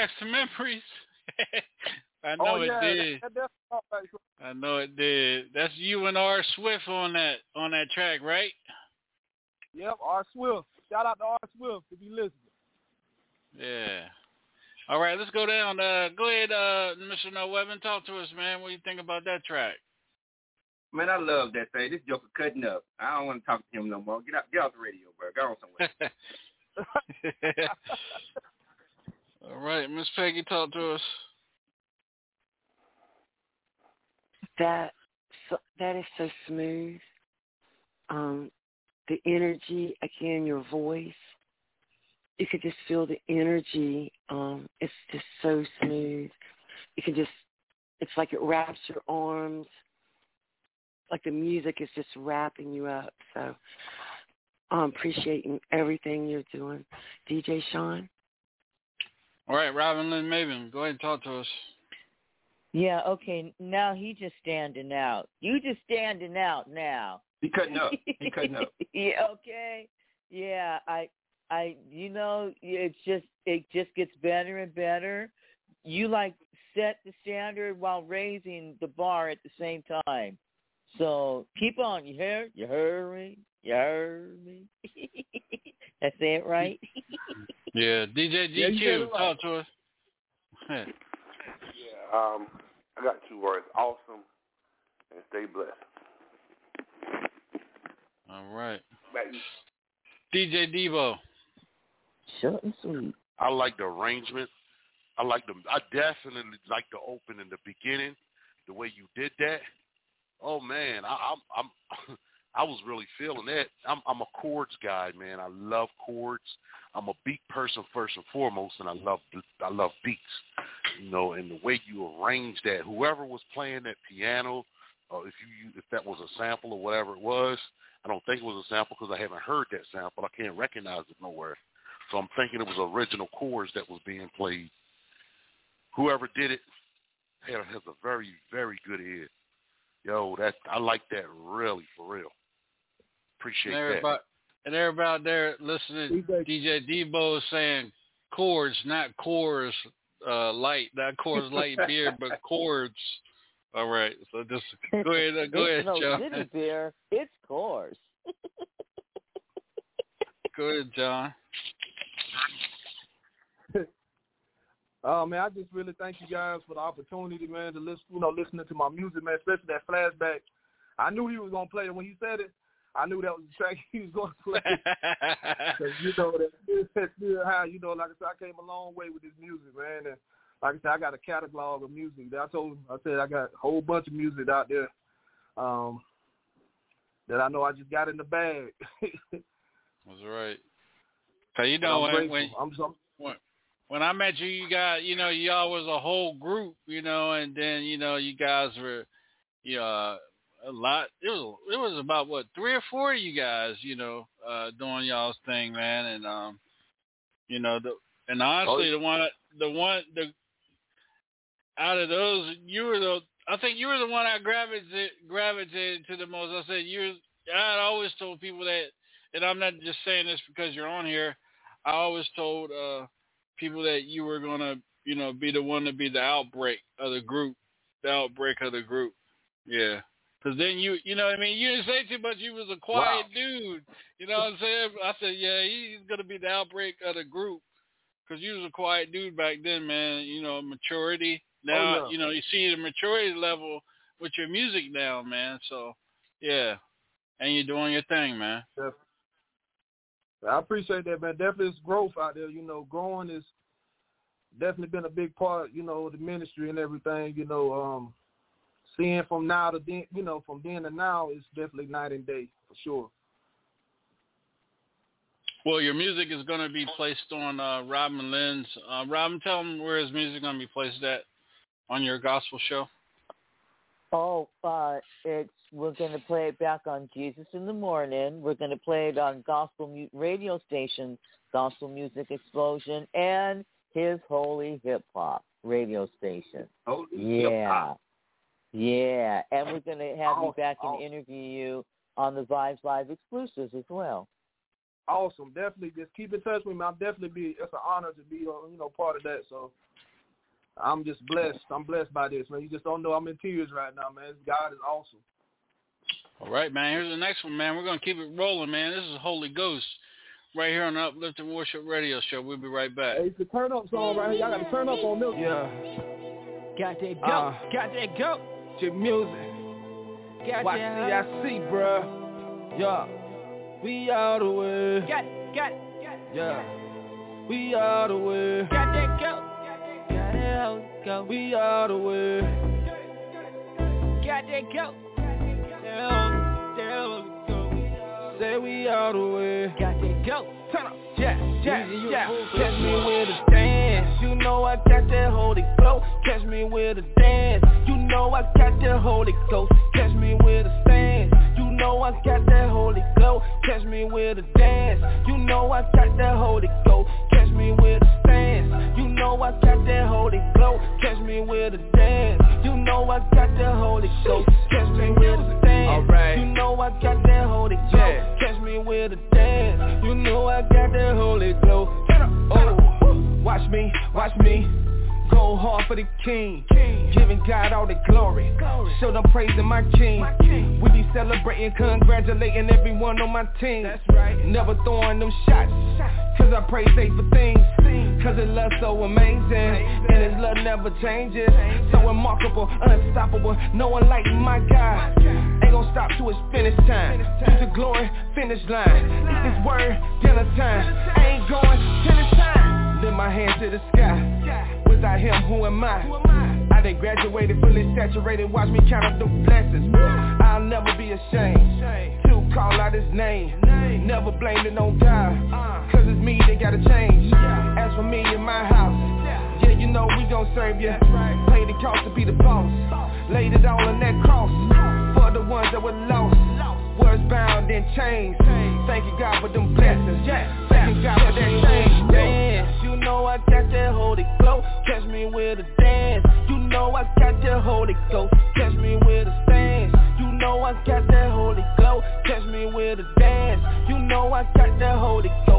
right, back some memories. I know oh, yeah, it did. That, that, that, I know it did. That's you and R Swift on that on that track, right? Yep, R Swift. Shout out to R Swift if you listen. Yeah. All right, let's go down. Uh, go ahead, uh, Mr. No Weapon. Talk to us, man. What do you think about that track? Man, I love that thing. This joker cutting up. I don't want to talk to him no more. Get out, get off the radio, bro. Go on somewhere. All right, Miss Peggy, talk to us. That so, that is so smooth. Um, the energy again, your voice. You could just feel the energy. Um, it's just so smooth. You can just, it's like it wraps your arms. Like the music is just wrapping you up. So I'm appreciating everything you're doing, DJ Sean. All right, Robin Lynn Maven, go ahead and talk to us. Yeah, okay. Now he just standing out. You just standing out now. He cutting up. He cutting up. yeah, okay. Yeah, I I you know, it's just it just gets better and better. You like set the standard while raising the bar at the same time. So keep on. You hear? You heard me? You heard me? That's it, right? yeah, DJ Yeah, you said GQ, it right. talk to us. Yeah, um, I got two words: awesome and stay blessed. All right. Back DJ Debo. Short and sweet. I like the arrangement. I like the. I definitely like the open in the beginning, the way you did that. Oh man, I, I'm I'm I was really feeling that. I'm I'm a chords guy, man. I love chords. I'm a beat person first and foremost, and I love I love beats. You know, and the way you arrange that, whoever was playing that piano, or if you if that was a sample or whatever it was, I don't think it was a sample because I haven't heard that sample. I can't recognize it nowhere. So I'm thinking it was original chords that was being played. Whoever did it has a very very good ear. Yo, that I like that really for real. Appreciate And that. everybody, and everybody there listening, DJ Debo is saying chords, not chorus uh, light, not chorus light beer, but chords. All right, so just go ahead, uh, go ahead, it's no John. city beer. It's course. Go ahead, John. Uh, man, I just really thank you guys for the opportunity, man, to listen, you know, listening to my music, man, especially that flashback. I knew he was gonna play it when he said it. I knew that was the track he was gonna play. Cause you know that how you know, like I said, I came a long way with this music, man. And like I said, I got a catalog of music. That I told, him I said, I got a whole bunch of music out there um, that I know I just got in the bag. That's right. So you know I'm when when, I'm, so- when when I met you, you got you know y'all was a whole group, you know, and then you know you guys were, you know, a lot. It was it was about what three or four of you guys, you know, uh, doing y'all's thing, man, and um, you know the and honestly Oh, the one the one the out of those you were the I think you were the one I gravitated gravitated to the most. I said you. I always told people that, and I'm not just saying this because you're on here. I always told uh people that you were gonna, you know, be the one to be the outbreak of the group, the outbreak of the group. Yeah. Cause then you, you know what I mean? You didn't say too much. You was a quiet dude. You know what I'm saying? I said, yeah, he's going to be the outbreak of the group. Cause you was a quiet dude back then, man. You know, maturity. Now, yeah. you know, you see the maturity level with your music now, man. So, yeah. And you're doing your thing, man. Def- I appreciate that, man. Definitely, it's growth out there. You know, growing is definitely been a big part. You know, the ministry and everything. You know, um, seeing from now to then, you know, from then to now is definitely night and day for sure. Well, your music is going to be placed on uh, Robin Lynn's. Uh, Robin, tell him where his music going to be placed at on your gospel show. Oh, uh, it's we're going to play it back on Jesus in the Morning. We're going to play it on gospel mu- radio station, Gospel Music Explosion, and his Holy Hip Hop radio station. Holy Yeah, hip-hop. Yeah, and we're going to have you Awesome, back and awesome. interview you on the Vibes Live exclusives as well. awesome. Definitely, just keep in touch with me. I'll definitely be. It's an honor to be, uh, you know, part of that. So I'm just blessed. I'm blessed by this, man. You just don't know. I'm in tears right now, man. God is awesome. All right, man. Here's the next one, man. We're gonna keep it rolling, man. This is Holy Ghost, right here on the Uplifting Worship Radio Show. We'll be right back. Hey, it's a turn up song right here. Y'all got to turn up on this. Yeah. Got that go. Uh, Got that go. Chip music. Got Watch that. CIC, bruh. Yeah. We all the way. Got got Yeah. We all the way. got that go. Got that Holy Ghost. We all the way. Got that go. That Holy- that Holy Say we all the way. Got that go. Turn up. Yeah, yeah, yeah. Catch me with a dance. You know I got that Holy Flow. Catch me with a dance. You know I got that Holy Ghost. Catch me with a stance. You know I got that Holy Glow. Catch me with a dance. You know I got that Holy Ghost. Catch me with a stance. You know I got that Holy Glow. Catch me with a dance. You know I got that Holy Ghost. Catch me with a dance. Alright. You know I got that Holy Glow. Yeah. Catch me with a dance. You know I got that Holy Glow. Oh, watch me, watch me. Go hard for the king. king. Giving God all the glory. Show them praising my king. We be celebrating, congratulating everyone on my team. That's right. Never throwing them shots. Cause I pray safe for things. Cause his love so amazing. And his love never changes. So remarkable, unstoppable. No one like my God. Ain't gonna stop to his finish time. To the glory, finish line. Eat this word, dinner time. I ain't going till it's time. Lift my hands to the sky. Without him, who am I? I done graduated, fully saturated. Watch me count up the blessings. I'll never be ashamed to call out his name. Never blame it on God. Cause it's me, they gotta change. As for me and my house, yeah, you know we gon' serve you. Pay the cost to be the boss. Laid it all on that cross for the ones that were lost. Words bound in chains. Thank you God for them blessings. Thank you God for that I got that Holy Glow. Catch me with a dance. You know I got that Holy Ghost. Catch me with a stance. You know I got that Holy Glow. Catch me with a dance. You know I got that Holy Ghost.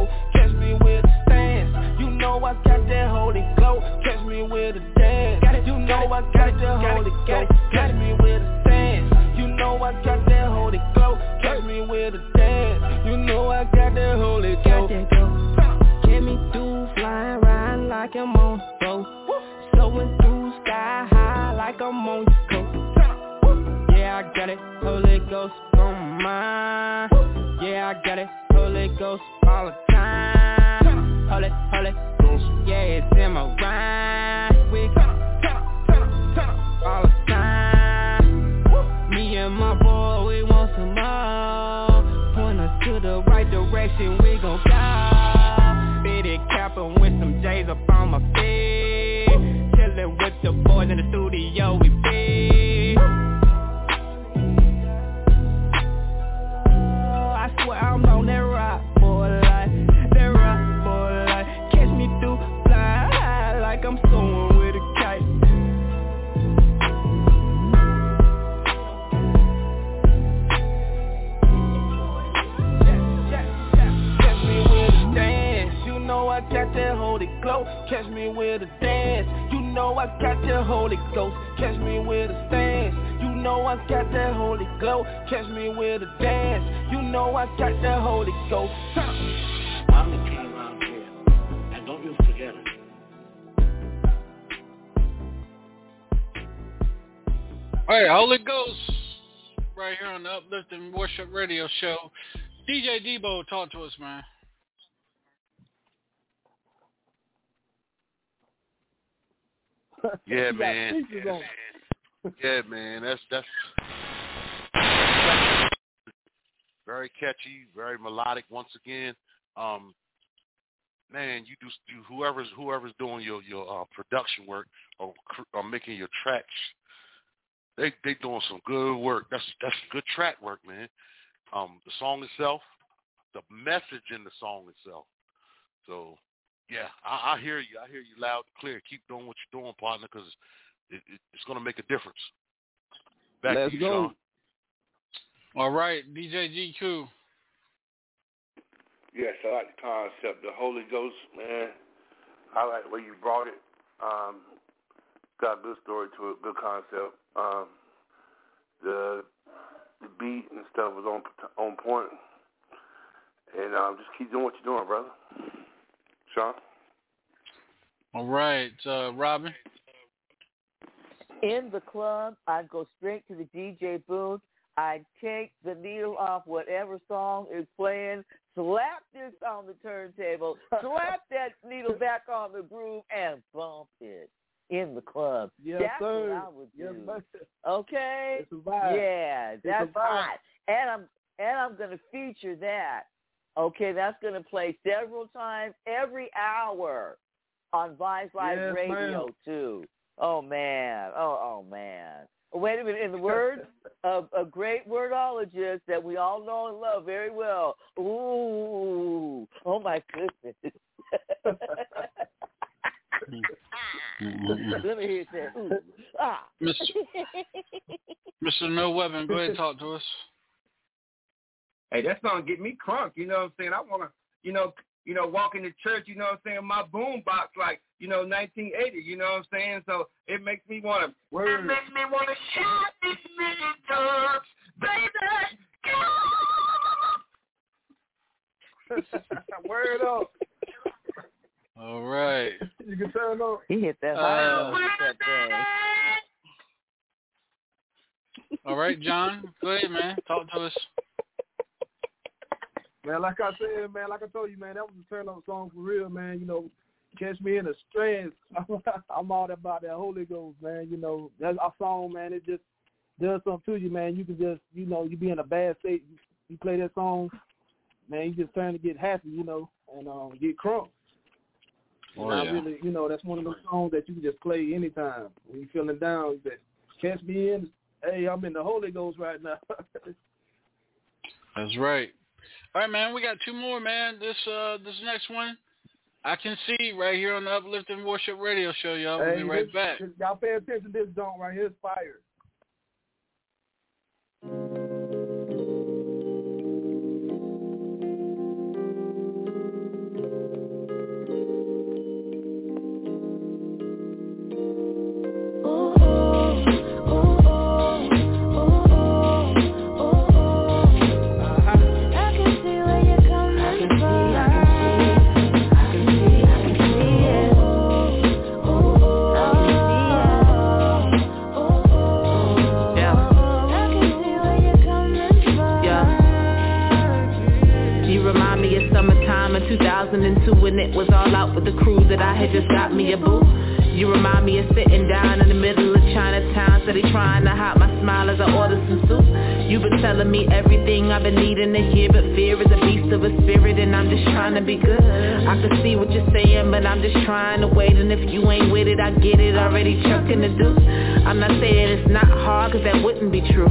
With a dance. You know I got that Holy Ghost. Catch me with a stance. You know I got that Holy Glow. Catch me with a dance. You know I got that Holy Ghost. I'm the king around here. And don't you forget it. All right, Holy Ghost, right here on the Uplifting Worship Radio Show. DJ Debo, talk to us, man. Yeah, man. speakers on. Yeah, man. That's that's very catchy, very melodic. Once again, um, man, you do you, whoever's whoever's doing your your uh, production work or, cr- or making your tracks, they they doing some good work. That's that's good track work, man. Um, the song itself, the message in the song itself. So, yeah, I, I hear you. I hear you loud and clear. Keep doing what you're doing, partner, because it, it, it's going to make a difference. Back Let's to you, go. Sean. All right, DJ GQ. Yes, I like the concept. The Holy Ghost, man. I like the way you brought it. Um, got a good story to it, good concept. Um, the the beat and stuff was on on point. And um, just keep doing what you're doing, brother. Sean. All right, uh, Robin. In the club, I'd go straight to the DJ booth. I'd take the needle off whatever song is playing, slap this on the turntable, slap that needle back on the groove, and bump it in the club. Yes, that's sir. what I would Yes, do. sir. Okay. It's a vibe. Yeah, It's a that's vibe. hot. And I'm and I'm gonna feature that. Okay, that's gonna play several times every hour on Vibes Live Yes, Radio ma'am. too. Oh man. Oh oh man. Wait a minute. In the words of a great wordologist that we all know and love very well. Ooh. Oh my goodness. Let me hear that. Ooh. Ah. Mr. Mr. No Weapon, go ahead and talk to us. Hey, that song get me crunk. You know what I'm saying? I want to, you know, you know, walk into church. You know what I'm saying? My boom box like, you know, 1980. You know what I'm saying? So it makes me want to. It makes me want to shout this many times, baby. Word up. All right. You can turn on. He hit that Uh, high note that thing. All right, John. Go ahead, man. Talk to us. Man, like I said, man, like I told you, man, that was a turn up song for real, man. You know, catch me in the strands. I'm all about that Holy Ghost, man. You know, that's our song, man. It just does something to you, man. You can just, you know, you be in a bad state. You, you play that song, man. You just turn to get happy, you know, and um, get crunk. Oh, And I yeah. really, you know, that's one of those songs that you can just play anytime when you're feeling down. You just catch me in. Hey, I'm in the Holy Ghost right now. That's right. All right, man. We got two more, man. This uh, this next one, I can see right here on the Uplifting Worship Radio Show, y'all. We'll be right this- back. y'all pay attention. This song right here is fire. And I'm just trying to be good. I can see what you're saying, but I'm just trying to wait, and if you ain't with it, I get it, already chucking the deuce. I'm not saying it's not hard, cause that wouldn't be true.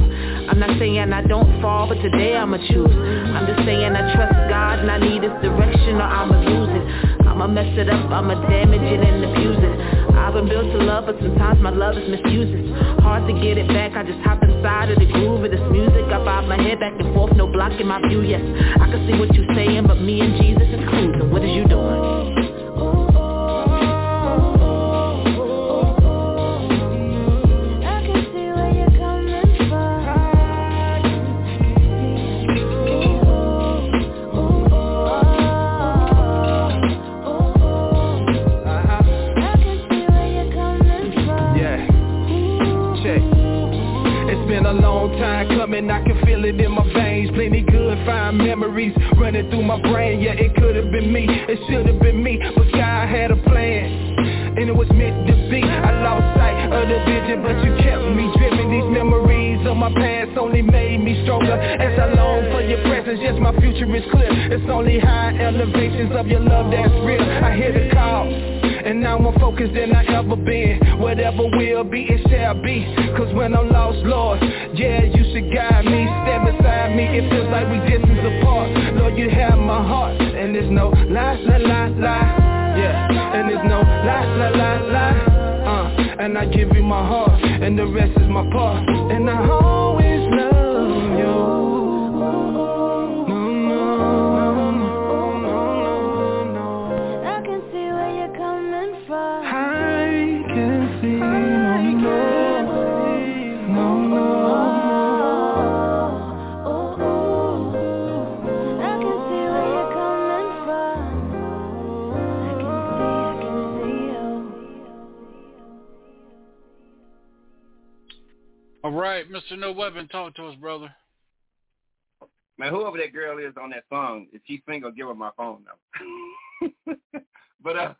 I'm not saying I don't fall, but today I'ma choose. I'm just saying I trust God and I need His direction or I'ma lose it. I'ma mess it up, I'ma damage it and abuse it. I've been built to love, but sometimes my love is misused. Hard to get it back, I just hop inside of the groove of this music. I bob my head back and forth, no blocking my view, yes. I can see what you're saying, but me and Jesus is cruising. What is you doing? Memories running through my brain. Yeah, it could have been me, it should have been me, but God had a plan. And it was meant to be. I lost sight of the vision, but you kept me driven. These memories of my past only made me stronger. As I long for your presence, yes, my future is clear. It's only high elevations of your love that's real. I hear the call. And now I'm focused than I ever been Whatever will be, it shall be Cause when I'm lost, Lord Yeah, you should guide me beside me, it feels like we distance apart. Lord, you have my heart And there's no lie, lie, lie, lie. Yeah, and there's no lie, lie, lie, lie. Uh, And I give you my heart And the rest is my part. And I always Mr. No Weapon, talk to us, brother. Man, whoever that girl is on that song, if she's single, give her my phone number. but uh,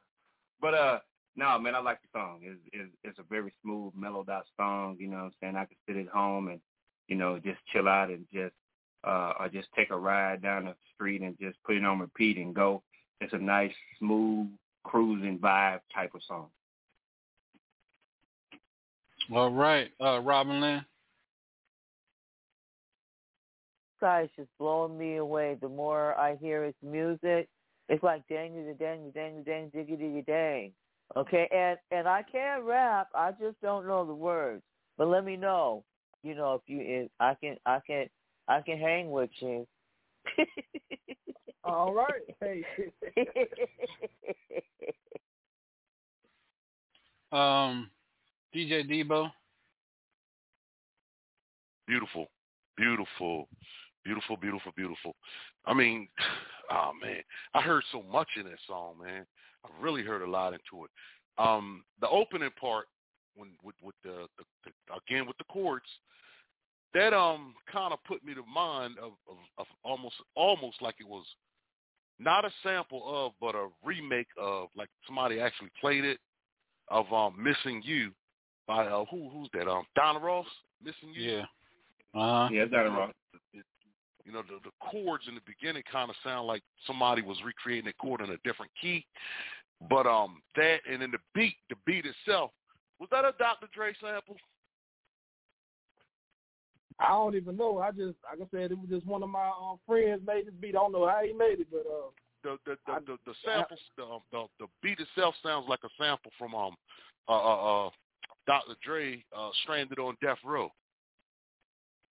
but uh, no, man, I like the song. It's, it's it's a very smooth, mellowed out song. You know what I'm saying? I can sit at home and you know just chill out and just uh, or just take a ride down the street and just put it on repeat and go. It's a nice, smooth, cruising vibe type of song. All right, uh, Robin Lynn. Guy's just blowing me away. The more I hear his music, it's like dang the dang dang dang diggity dang. Okay, and and I can't rap. I just don't know the words. But let me know. You know if you if I can I can I can hang with you. All right. Hey. um, DJ Debo. Beautiful, beautiful, beautiful, beautiful, beautiful. I mean, oh man, I heard so much in that song, man. I really heard a lot into it. Um, the opening part, when with with the, the, the again with the chords, that um kind of put me to mind of, of, of almost almost like it was not a sample of, but a remake of, like somebody actually played it of um "Missing You" by uh, who who's that? Um, Diana Ross, "Missing You." Yeah. Uh huh. Yeah, Diana Ross. You know, the, the chords in the beginning kind of sound like somebody was recreating a chord in a different key, but um that and then the beat, the beat itself, was that a Dr. Dre sample? I don't even know. I just, like I said, it was just one of my um, friends made this beat. I don't know how he made it, but uh, the the the, the, the samples, the, um, the the beat itself sounds like a sample from um uh uh, uh Dr. Dre uh stranded on death row.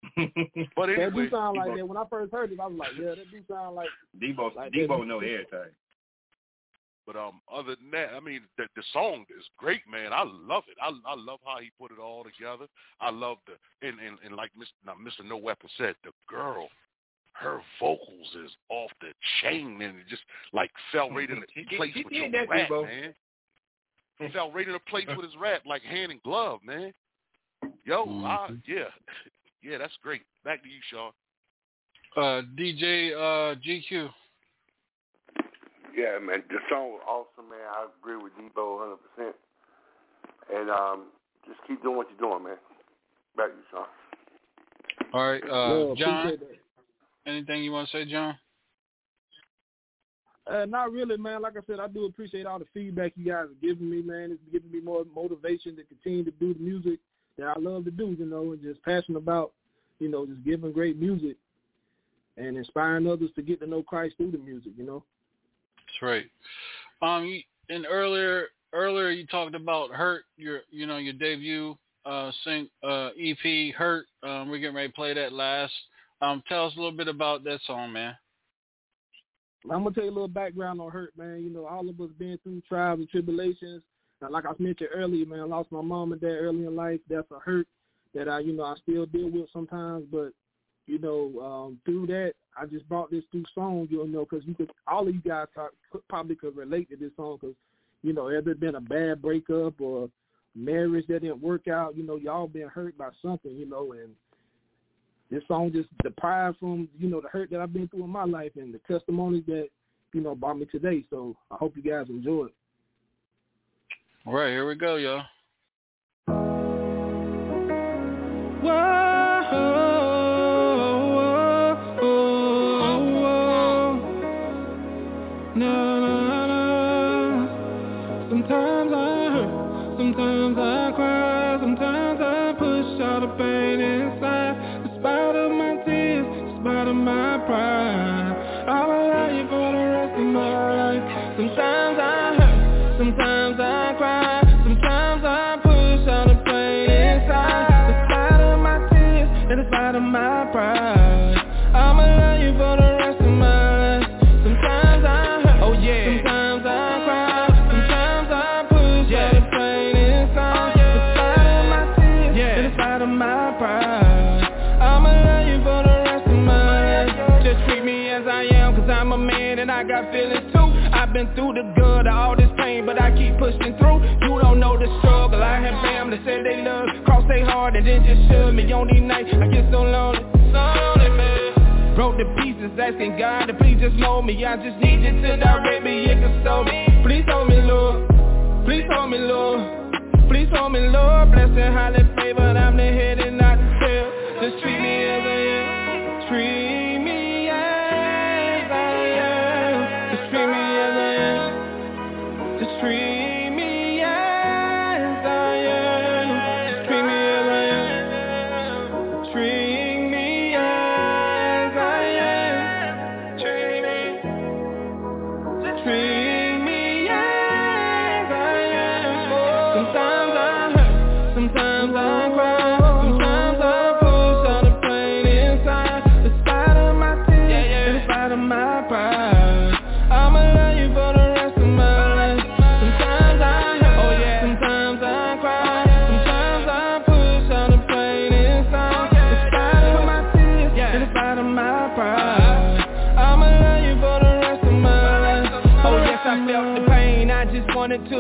but anyway, that do sound like that. When I first heard it, I was like, yeah, that do sound like Debo. Like Debo that. know everything. But um, other than that, I mean, the the song is great, man. I love it. I I love how he put it all together. I love the and and, and like Mr. Now, Mr. No Weapon said, the girl, her vocals is off the chain, and it just like fell right in the did- place she with did your that, rap, Debo. man. fell right in the place with his rap, like hand and glove, man. Yo, I, yeah, yeah, that's great. Back to you, Sean. Uh, DJ uh, GQ. Yeah, man, the song was awesome, man. I agree with Debo 100%. And um, just keep doing what you're doing, man. Back to you, Sean. All right, uh, Yeah, John. Anything you want to say, John? Uh, not really, man. Like I said, I do appreciate all the feedback you guys are giving me, man. It's giving me more motivation to continue to do the music that I love to do, you know, and just passionate about, you know, just giving great music and inspiring others to get to know Christ through the music, you know. That's right. Um, you, and earlier, earlier you talked about "Hurt," your, you know, your debut uh, sing uh, EP "Hurt." Um, we're getting ready to play that last. Um, tell us a little bit about that song, man. I'm gonna tell you a little background on Hurt, man. You know, all of us been through trials and tribulations. Like I mentioned earlier, man, I lost my mom and dad early in life. That's a hurt that I, you know, I still deal with sometimes. But you know, um, through that, I just brought this through song, you know, because you could, all of you guys probably could relate to this song, because you know, ever been a bad breakup or marriage that didn't work out, you know, y'all been hurt by something, you know, and this song just deprived from, you know, the hurt that I've been through in my life and the testimonies that, you know, brought me today. So I hope you guys enjoy it. All right, here we go, y'all. Sometimes through the good of all this pain, but I keep pushing through. You don't know the struggle. I have family said they love, cross they heart and then just shove me on these nights, I get so lonely, so lonely, man. Broke the pieces, asking God to please just mold me. I just need you to direct me, you can console me. Please hold me, Lord. Please hold me, Lord. Please hold me, Lord. Blessing, highly favored. I'm the head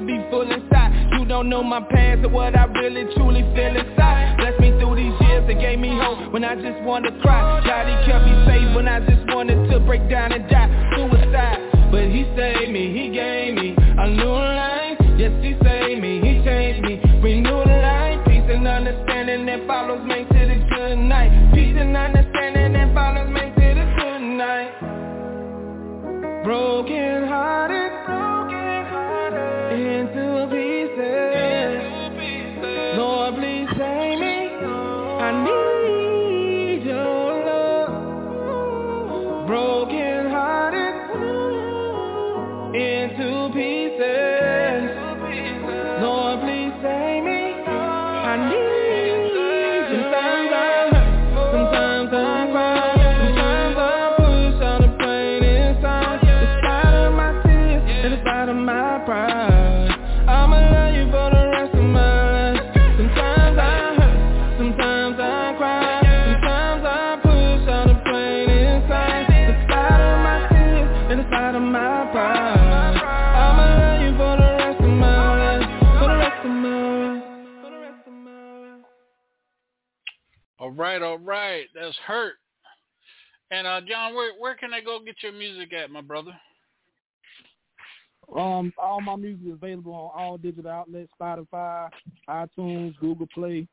to be full inside. You don't know my past or what I really truly feel inside. Bless me through these years and gave me hope when I just wanted to cry. God, he kept me safe when I just wanted to break down and die. Suicide, but he saved me. He gave me a new life. Yes, he saved me. He changed me. Renewed life, peace and understanding that follows me right, all right. That's hurt. And uh, John, where where can I go get your music at, my brother? Um, all my music is available on all digital outlets: Spotify, iTunes, Google Play.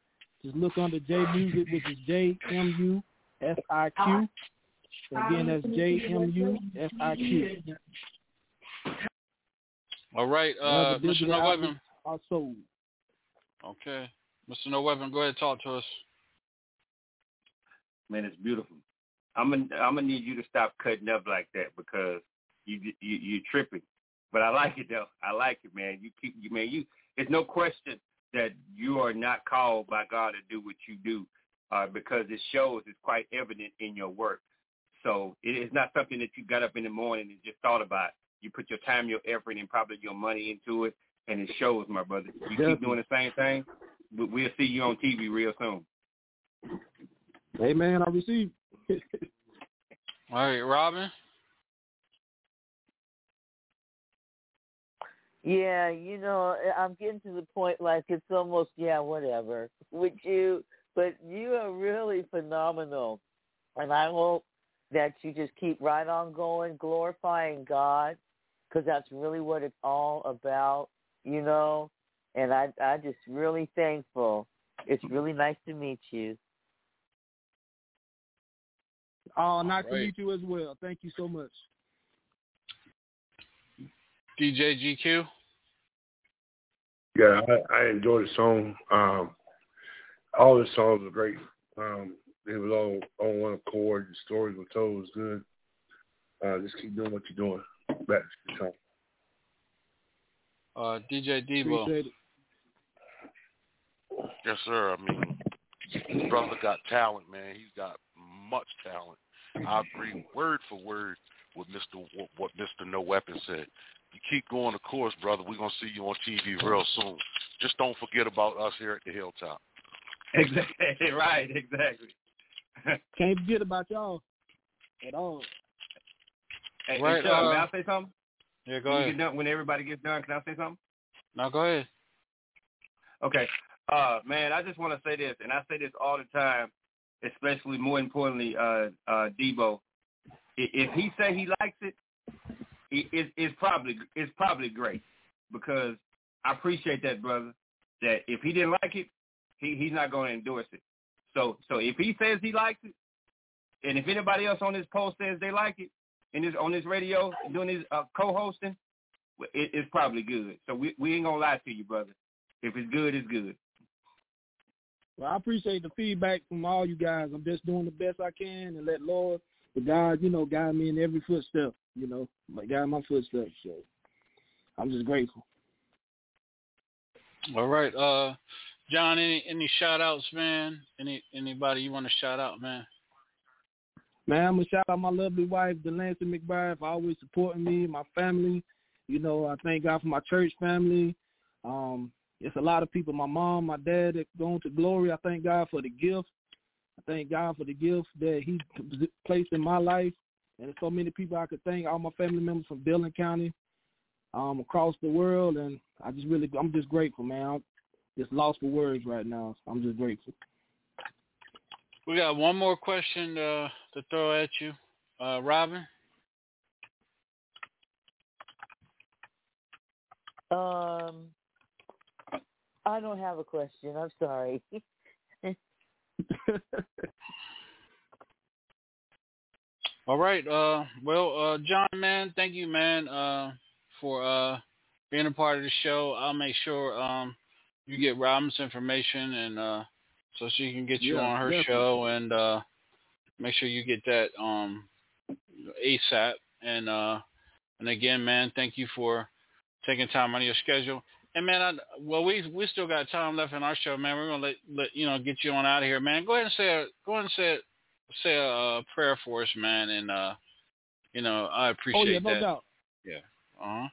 Just look under J Music, which is J M U S I Q. Again, that's J M U S I Q. All right, uh, Mr. No Weapon. sold. Okay, Mr. No Weapon, go ahead and talk to us. Man, it's beautiful. I'm gonna I'm gonna need you to stop cutting up like that because you you you're tripping. But I like it though. I like it, man. You keep you man. You it's no question that you are not called by God to do what you do, uh, because it shows. It's quite evident in your work. So it is not something that you got up in the morning and just thought about. You put your time, your effort, and probably your money into it, and it shows, my brother. You keep doing the same thing. we- We'll see you on TV real soon. Hey man, I received. All right, Robin. Yeah, you know, I'm getting to the point like it's almost yeah, whatever with you, but you are really phenomenal, and I hope that you just keep right on going, glorifying God, because that's really what it's all about, you know. And I, I just really thankful. It's really nice to meet you. Oh, nice to right. meet you as well. Thank you so much. DJ GQ. Yeah, I, I enjoyed the song. Um, all the songs were great. Um, they was all on one accord. The stories were told it was good. Uh, just keep doing what you're doing. Back to the song. Uh, DJ Debo. Appreciate. Yes, sir. I mean, this brother got talent, man. He's got much talent. I agree word for word with Mr. What, what Mr. No Weapon said. You keep going the course, brother. We're gonna see you on TV real soon. Just don't forget about us here at the Hilltop. Exactly right. Exactly. Can't forget about y'all at all. Hey, Right, hey, Chuck, uh, may I say something? Yeah, go when, you ahead. get done, when everybody gets done, can I say something? Now go ahead. Okay. Uh, man, I just want to say this, and I say this all the time, especially more importantly, uh, uh, Debo. If he say he likes it, it, it's probably it's probably great because I appreciate that, brother. That if he didn't like it, he he's not going to endorse it. So so if he says he likes it, and if anybody else on this post says they like it, and this on this radio doing his uh, co-hosting, it, it's probably good. So we we ain't gonna lie to you, brother. If it's good, it's good. Well, I appreciate the feedback from all you guys. I'm just doing the best I can and let Lord, the God, you know, guide me in every footstep. You know, like guide my footsteps. So I'm just grateful. All right, uh, John. Any any shout outs, man? Any anybody you want to shout out, man? Man, I'm gonna shout out my lovely wife, Delancey McBride, for always supporting me, my family. You know, I thank God for my church family. Um, it's a lot of people. My mom, my dad that gone to glory. I thank God for the gift. I thank God for the gift that He placed in my life. And there's so many people I could thank. All my family members from Dillon County, um, across the world, and I just really, I'm just grateful, man. I'm just lost for words right now. I'm just grateful. We got one more question uh, to throw at you, uh, Robin. Um, I don't have a question. I'm sorry. All right. Uh, well, uh, John, man, thank you, man, uh, for uh, being a part of the show. I'll make sure um, you get Robin's information and uh, so she can get you Yeah, on her definitely. show and uh, make sure you get that um, ASAP. And uh, and again, man, thank you for taking time out of your schedule. And man, I, well, we we still got time left in our show, man. We're gonna let, let you know get you on out of here, man. Go ahead and say a, go ahead and say a, say a, prayer for us, man. And uh, you know, I appreciate oh yeah, no that. doubt. Yeah. Uh huh.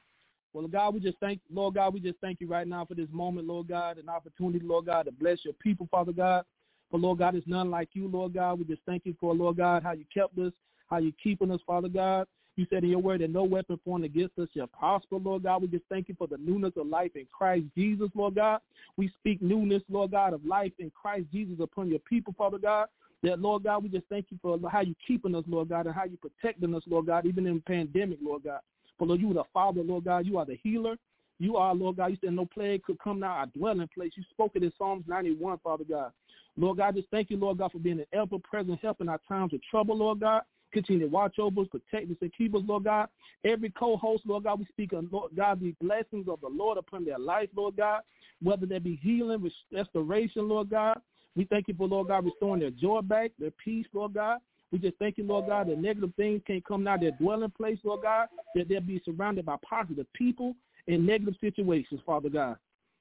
Well, God, we just thank Lord God, we just thank you right now for this moment, Lord God, an opportunity, Lord God, to bless your people, Father God. For Lord God, there's none like you, Lord God. We just thank you for Lord God, how you kept us, how you keeping us, Father God. You said in your word that no weapon formed against us shall prosper, Lord God. We just thank you for the newness of life in Christ Jesus, Lord God. We speak newness, Lord God, of life in Christ Jesus upon your people, Father God. That, Lord God, we just thank you for how you keeping us, Lord God, and how you protecting us, Lord God, even in pandemic, Lord God. For Lord, you are the Father, Lord God. You are the healer. You are, Lord God. You said no plague could come now our dwelling place. You spoke it in Psalms 91, Father God. Lord God, just thank you, Lord God, for being an ever-present help in our times of trouble, Lord God. Continue to watch over us, protect us, and keep us, Lord God. Every co-host, Lord God, we speak of, Lord God, the blessings of the Lord upon their life, Lord God, whether there be healing, restoration, Lord God. We thank you for, Lord God, restoring their joy back, their peace, Lord God. We just thank you, Lord God, that negative things can't come now their dwelling place, Lord God, that they'll be surrounded by positive people in negative situations, Father God.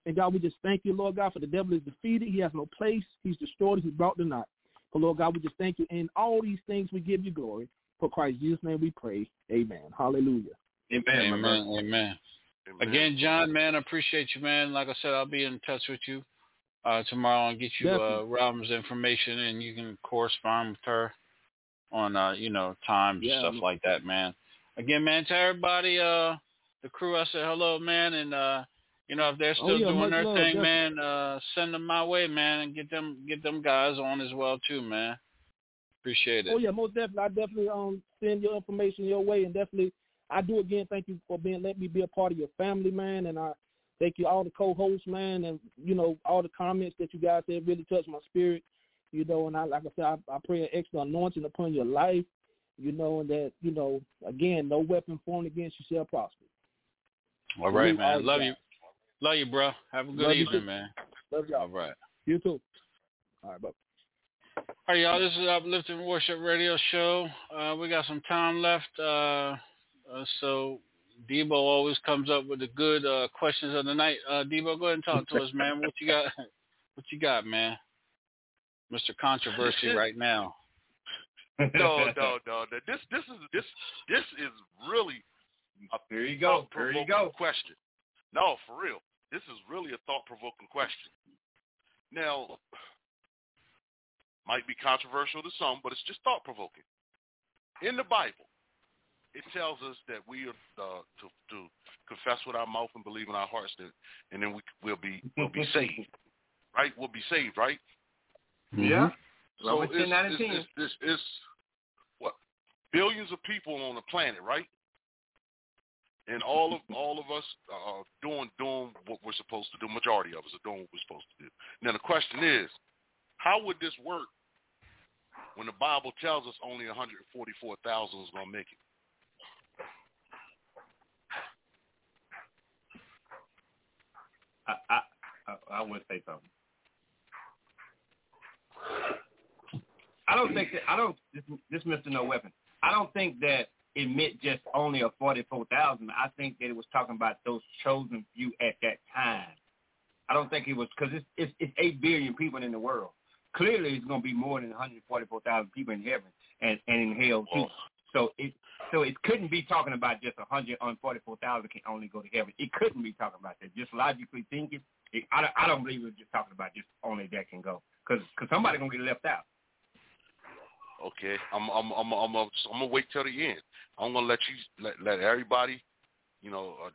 And God, we just thank you, Lord God, for the devil is defeated. He has no place. He's destroyed. He's brought to naught. For Lord God, we just thank you. In all these things, we give you glory. For Christ Jesus' name we pray. Amen. Hallelujah. Amen. Amen. Amen. Again, John, man, I appreciate you, man. Like I said, I'll be in touch with you uh, tomorrow and get you uh, Robin's information, and you can correspond with her on, uh, you know, times Yeah, and stuff man. like that, man. Again, man, to everybody, uh, the crew, I said hello, man, and uh, you know, if they're Oh, still yeah, doing their love, thing, definitely. man, uh, send them my way, man, and get them get them guys on as well too, man. Appreciate it. Oh yeah, most definitely. I definitely um send your information your way, and definitely I do again. Thank you for being let me be a part of your family, man, and I thank you all the co-hosts, man, and you know all the comments that you guys said really touched my spirit, you know. And I like I said, I, I pray an extra anointing upon your life, you know, and that you know again, no weapon formed against you shall prosper. All right, man. Love you. Love you, bro. Have a good Love evening, man. Love y'all. All right. You too. All right, bye. All right, y'all. This is Uplifting Worship Radio Show. Uh, we got some time left, uh, uh, so Debo always comes up with the good uh, questions of the night. Uh, Debo, go ahead and talk to us, man. What you got? What you got, man? Mr. Controversy right now. no, no, no, no. This, this is this, this is really a There you go. There you go. question. No, for real. This is really a thought-provoking question. Now, might be controversial to some, but it's just thought-provoking. In the Bible, it tells us that we are uh, to, to confess with our mouth and believe in our hearts, that, and then we, we'll be we'll be saved. right, We'll be saved, right? Yeah. So Romans it's, 10, 9, and it's, it's, it's, it's what billions of people on the planet, right? And all of all of us are doing doing what we're supposed to do. Majority of us are doing what we're supposed to do. Now the question is, how would this work when the Bible tells us only 144,000 is going to make it? I, I, I, would say something. I don't think that, I don't, this, this Mr. No Weapon, I don't think that it meant just only a 44,000. I think that it was talking about those chosen few at that time. I don't think it was, because it's, it's, it's 8 billion people in the world. Clearly, it's going to be more than 144,000 people in heaven and, and in hell, too. So it so it couldn't be talking about just 144,000 can only go to heaven. It couldn't be talking about that. Just logically thinking, it, I, don't- I don't believe it was just talking about just only that can go. Because cause somebody going to get left out. Okay, I'm I'm I'm I'm I'm, I'm gonna wait till the end. I'm gonna let you let let everybody, you know, uh,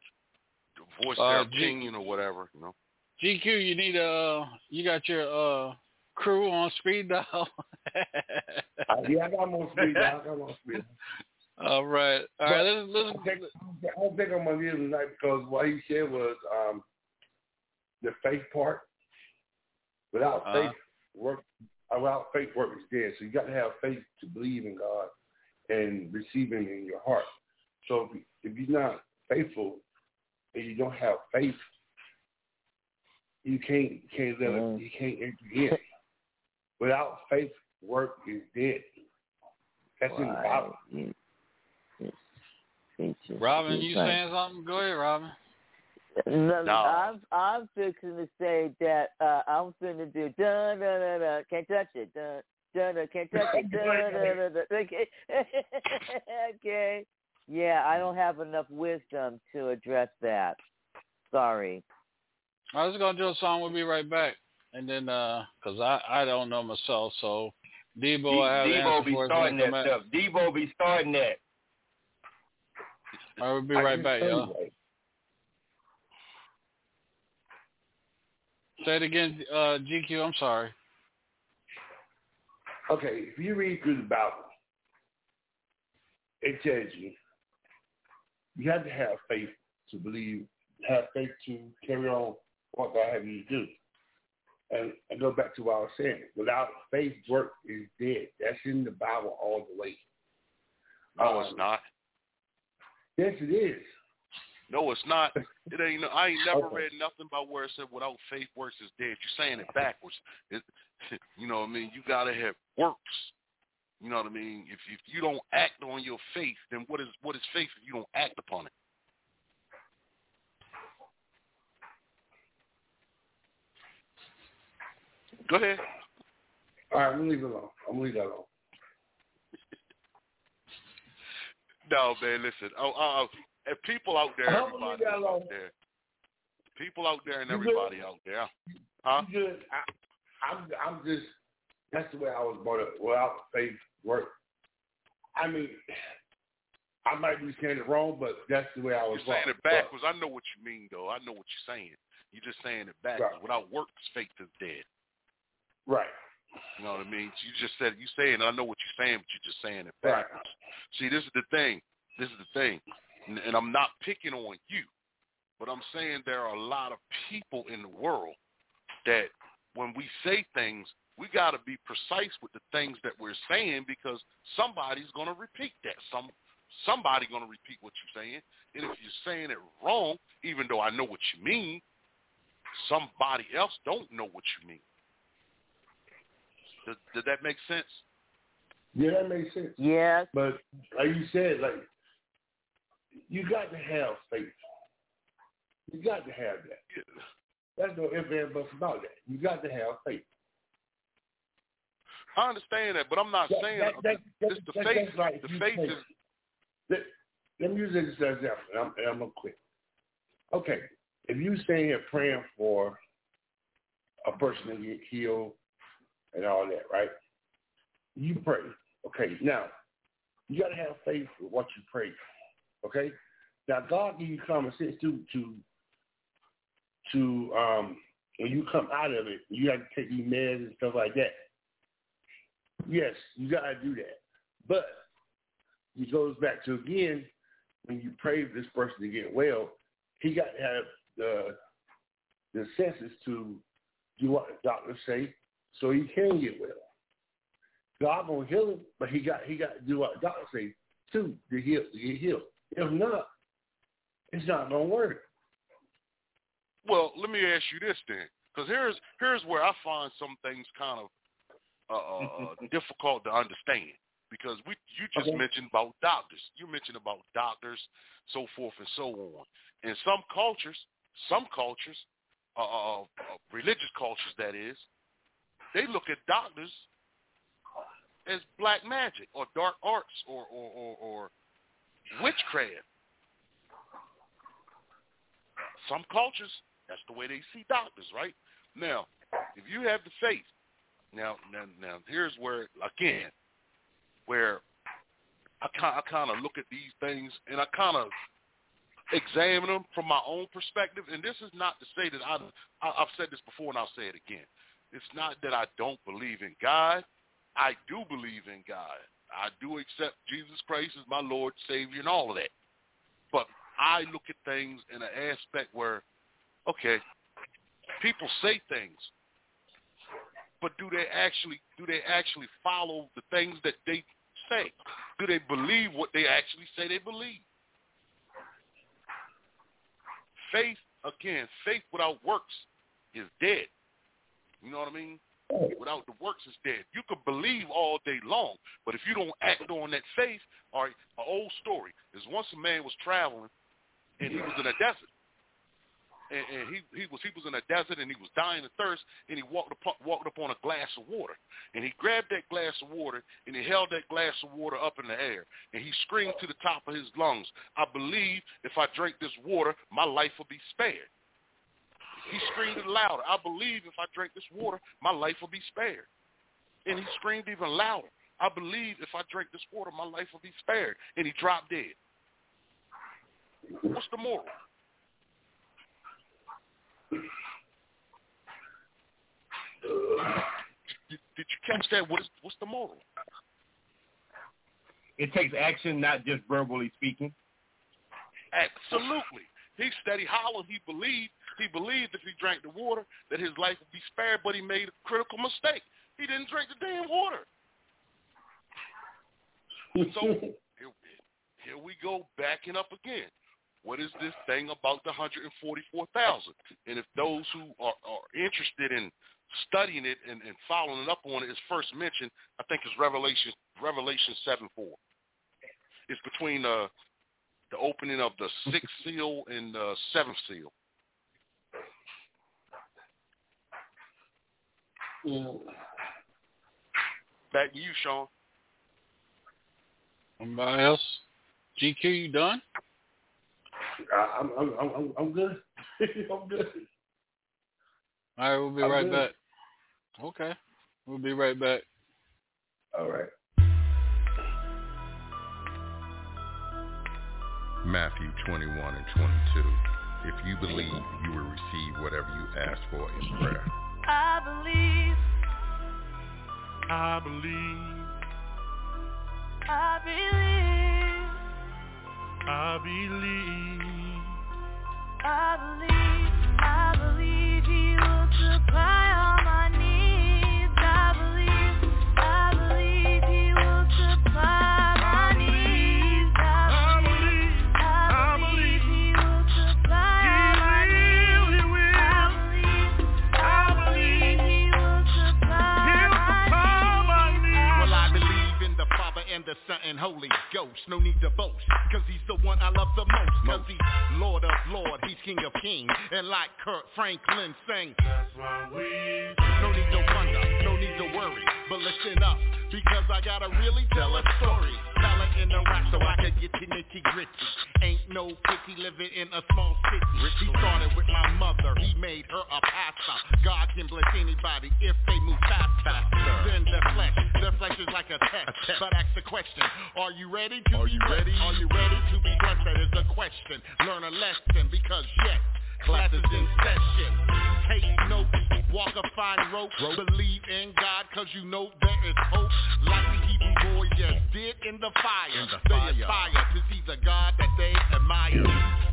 voice their Uh, G- opinion or whatever. You know. GQ, you need uh, you got your uh crew on speed dial. Uh, yeah, I got them on speed. dial. I got them on speed. All right, all right. Let's, let's, don't think- I don't think I'm gonna leave tonight because what he said was um, the faith part. Without faith, work without faith, work is dead. So you got to have faith to believe in God and receive Him in your heart. So if, if you're not faithful and you don't have faith, you can't you can't let it, you can't enter in. Without faith, work is dead. That's in the Bible. Robin, you saying something? Go ahead, Robin. No, No. I'm I'm fixing to say that uh, I'm finna do dun dun dun dun can't touch it dun dun dun can't touch it dun dun dun dun okay okay yeah I don't have enough wisdom to address that sorry I was gonna do a song. We'll be right back, and then uh 'cause I I don't know myself, so Debo I have the Debo be for starting that come stuff. Debo be starting that. back. All right, we'll be right back, y'all. Say it again, uh, GQ. I'm sorry. Okay, if you read through the Bible, it tells you you have to have faith to believe, have faith to carry on what God have you to do. And, and go back to what I was saying. Without faith, work is dead. That's in the Bible all the way. No, it's not. Yes, it is. No, it's not. It ain't. I ain't never Okay. read nothing about where it said without faith works is dead. You're saying it backwards. It, you know what I mean? You gotta have works. You know what I mean? If if you don't act on your faith, then what is what is faith if you don't act upon it? Go ahead. All right, I'm gonna leave it alone. I'm gonna leave that alone. No, man. Listen. Oh, uh, if people out there, everybody out there, people out there, and You good? everybody out there, huh? You good? I, I'm, I'm just. That's the way I was brought up. Without faith, work. I mean, I might be saying it wrong, but that's the way I was You're saying brought it backwards. I know what you mean, though. I know what you're saying. You're just saying it backwards. Right. Without works, faith is dead. Right. You know what I mean? You just said you saying. I know what you're saying, but you're just saying it Right. backwards. See, this is the thing. This is the thing, and, and I'm not picking on you, but I'm saying there are a lot of people in the world that when we say things, we got to be precise with the things that we're saying because somebody's going to repeat that. Some somebody going to repeat what you're saying, and if you're saying it wrong, even though I know what you mean, somebody else don't know what you mean. Did, did that make sense? Yeah, that makes sense. Yes. But like you said, like you got to have faith. You got to have that. That's no ifs and buts about that. You got to have faith. I understand that, but I'm not That- saying that- that- that- The that- faith, like the faith is Let, let me use this as an example, and I'm, and I'm gonna quit. Okay, if you stay here praying for a person to get healed and all that, right? You pray. Okay, now you gotta have faith with what you pray. Okay, now God give you common sense to to to um when you come out of it, you have to take these meds and stuff like that. Yes, you gotta do that. But it goes back to again, when you pray for this person to get well, he got to have the the senses to do what the doctors say so he can get well. God gonna heal him, but he got he got to do what the doctors say too to heal to get healed. If not, it's not gonna work. Well, let me ask you this then, because here's here's where I find some things kind of uh, uh, difficult to understand. Because we you just Okay. mentioned about doctors, you mentioned about doctors, so forth and so on. In some cultures, some cultures, uh, uh, uh, religious cultures that is, they look at doctors as black magic or dark arts or or, or, or witchcraft. Some cultures, that's the way they see doctors, right? Now, if you have the faith, now, now, now, here's where again, where I kind, I kind of look at these things and I kind of examine them from my own perspective. And this is not to say that I, I, I've said this before and I'll say it again. It's not that I don't believe in God. I do believe in God. I do accept Jesus Christ as my Lord, Savior, and all of that. But I look at things in an aspect where, okay, people say things, but do they actually do they actually follow the things that they say? Do they believe what they actually say they believe? Faith, again, faith without works is dead. You know what I mean? Without the works is dead. You could believe all day long, but if you don't act on that faith, all right, an old story is once a man was traveling and he was in a desert. And, and he he was he was in a desert and he was dying of thirst and he walked up walked up on a glass of water and he grabbed that glass of water and he held that glass of water up in the air and he screamed to the top of his lungs, "I believe if I drink this water, my life will be spared." He screamed it louder. I believe if I drink this water, my life will be spared. And he screamed even louder. I believe if I drink this water, my life will be spared. And he dropped dead. What's the moral? Did, did you catch that? What is, what's the moral? It takes action, not just verbally speaking. Absolutely. He said he hollered. He believed. He believed if he drank the water that his life would be spared, but he made a critical mistake. He didn't drink the damn water. So here, here we go backing up again. What is this thing about the 144,000? And if those who are, are interested in studying it and, and following up on it is first mentioned, I think it's Revelation Revelation 7 4. It's between uh, the opening of the sixth seal and the seventh seal. Mm. Back to you, Sean. Anybody else? GQ, you done? I- I'm I'm I'm I'm good. I'm good. All right, we'll be I'm right good. back. Okay, we'll be right back. All right. Matthew 21 and 22. If you believe, you will receive whatever you ask for in prayer. I believe, I believe, I believe, I believe. I believe, Father Son and Holy Ghost. No need to boast, cause he's the one I love the most. Cause he's Lord of Lord, he's King of Kings. And like Kirk Franklin sang, That's why we. no need to to worry. But listen up, because I gotta really tell a story. It in the rap so I can get to nitty gritty. Ain't no pity living in a small city. He started with my mother, he made her a pastor. God can bless anybody if they move fast, faster than the flesh. The flesh is like a test. But ask the question, are you ready to be ready? Are you ready to be blessed? That is the question. Learn a lesson because yes, class is in session. Take no a fine rope. Believe in God, cause you know there is hope. Like the Hebrew boys just did in the fire. they aspire to see the God that they admire.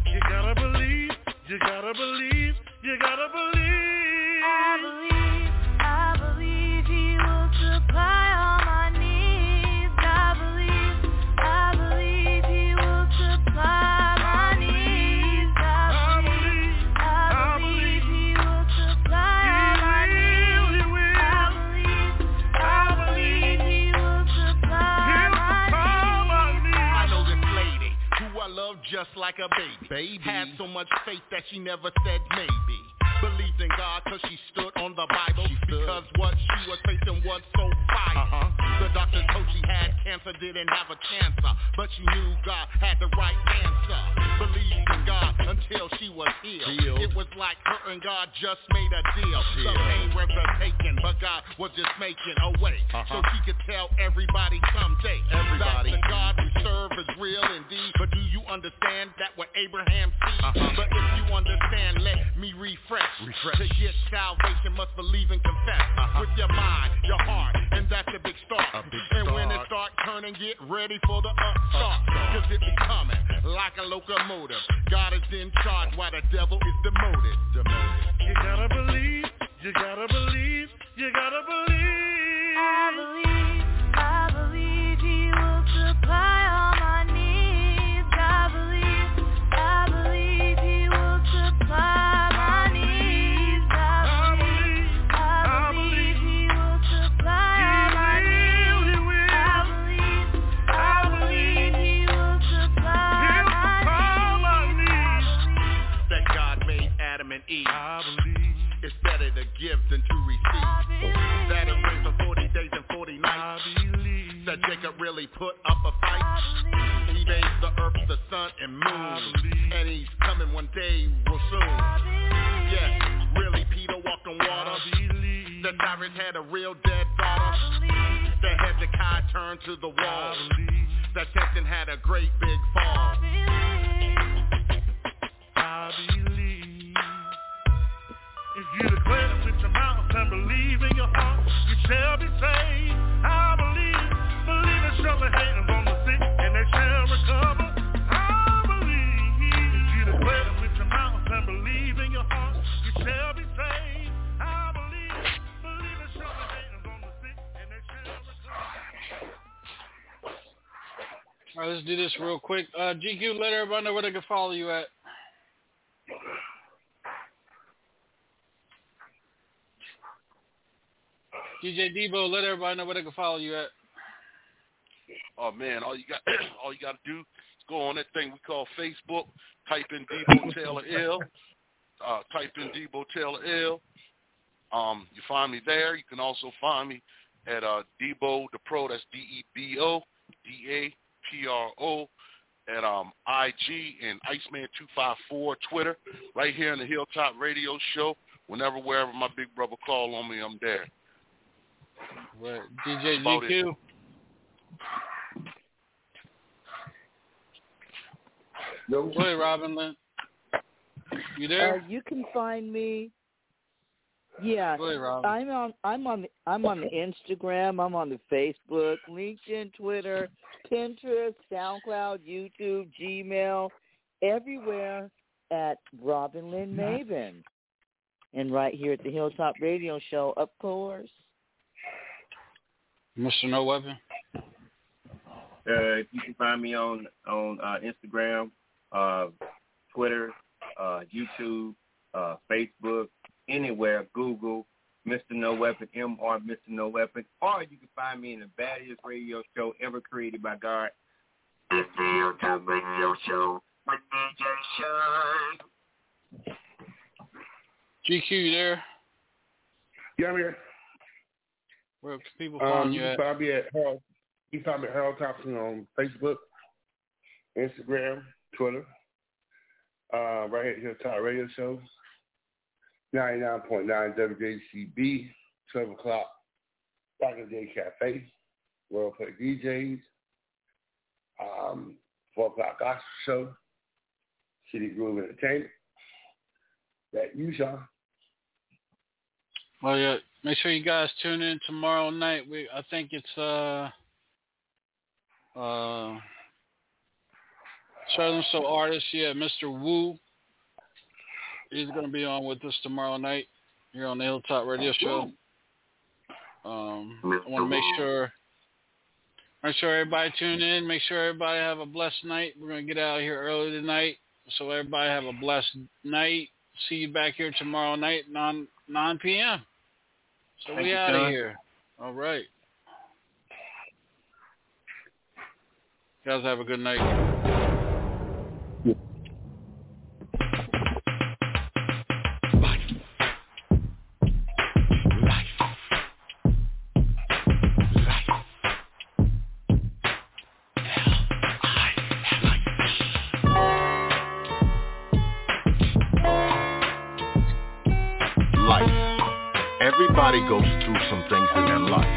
You gotta believe, you gotta believe, you gotta believe. Just like a baby. baby. Had so much faith that she never said maybe. Believed in God cause she stood on the Bible. Because what she was facing was so vital uh-huh. The doctor told she had cancer, didn't have a cancer. But she knew God had the right answer. Believed in God until she was healed. It was like her and God just made a deal. The pain was taken, but God was just making a way. Uh-huh. So she could tell everybody someday. Everybody. That the God we serve is real indeed. But do you understand that what Abraham sees? Uh-huh. But if you understand, let me refresh. Refresh. To get salvation, must believe and confess with your mind, your heart, and that's a big start. big and when it start. start turning, get ready for the upstart. Cause it be coming like a locomotive. God is in charge while the devil is demoted. Demoted. You gotta believe, you gotta believe, you gotta believe. I believe, Adam and Eve. It's better to give than to receive. That it rained for 40 days and 40 nights. That Jacob really put up a fight. He made the earth, the sun, and moon. And he's coming one day real soon. Yeah, really Peter walked on water. The Jairus had a real dead daughter. That Hezekiah turned to the wall. That Samson had a great big fall. I believe. You declare with your mouth and believe in your heart, you shall be saved. I believe. Believe it shall lay hands on the sick and they shall recover. I believe. You declare with your mouth and believe in your heart, you shall be saved. I believe. Believe it shall lay hands on the sick and they shall recover. All right, let's do this real quick. Uh, GQ, let everybody know where they can follow you at. DJ Debo, let everybody know where they can follow you at. Oh man, all you got all you got to do is go on that thing we call Facebook. Type in Debo Taylor L. Uh, type in Debo Taylor L. Um, you find me there. You can also find me at uh, Debo the Pro. That's D E B O D A P R O at um, IG and Iceman two five four Twitter. Right here in the Hilltop Radio Show. Whenever, wherever my big brother call on me, I'm there. Right. DJ About. GQ. No. Go ahead, Robin Lynn. You there? Uh, you can find me. Yeah, Go. I'm on. I'm on. The, I'm on the Instagram. I'm on the Facebook, LinkedIn, Twitter, Pinterest, SoundCloud, YouTube, Gmail, everywhere at Robin Lynn Maven, and right here at the Hilltop Radio Show, of course. Mr. No Weapon. Uh, you can find me on on uh, Instagram, uh, Twitter, uh, YouTube, uh, Facebook, anywhere. Google Mr. No Weapon, MR Mr. No Weapon, or you can find me in the baddest radio show ever created by God. It's the Hilltop Radio Show with DJ Sean. GQ, you there? Yeah, I'm here. Where can people Um, you you can at? find me at Harold. You find me at Harold Thompson on Facebook, Instagram, Twitter. Uh, right here at Hilltop Radio Show. 99.9 WJCB, 12 o'clock, the Day Cafe, World Play DJs, um, 4 o'clock Gospel Show, City Groove Entertainment. That you, Sean. Well, yeah. Make sure you guys tune in tomorrow night. We, I think it's uh, uh, Southern Soul artist, yeah, Mr. Wu. He's going to be on with us tomorrow night here on the Hilltop Radio Show. Um, I want to make sure, make sure everybody tune in. Make sure everybody have a blessed night. We're going to get out of here early tonight, so everybody have a blessed night. See you back here tomorrow night, 9 9 p.m. So Thank we out of here. All right. You guys have a good night. Everybody goes through some things in their life.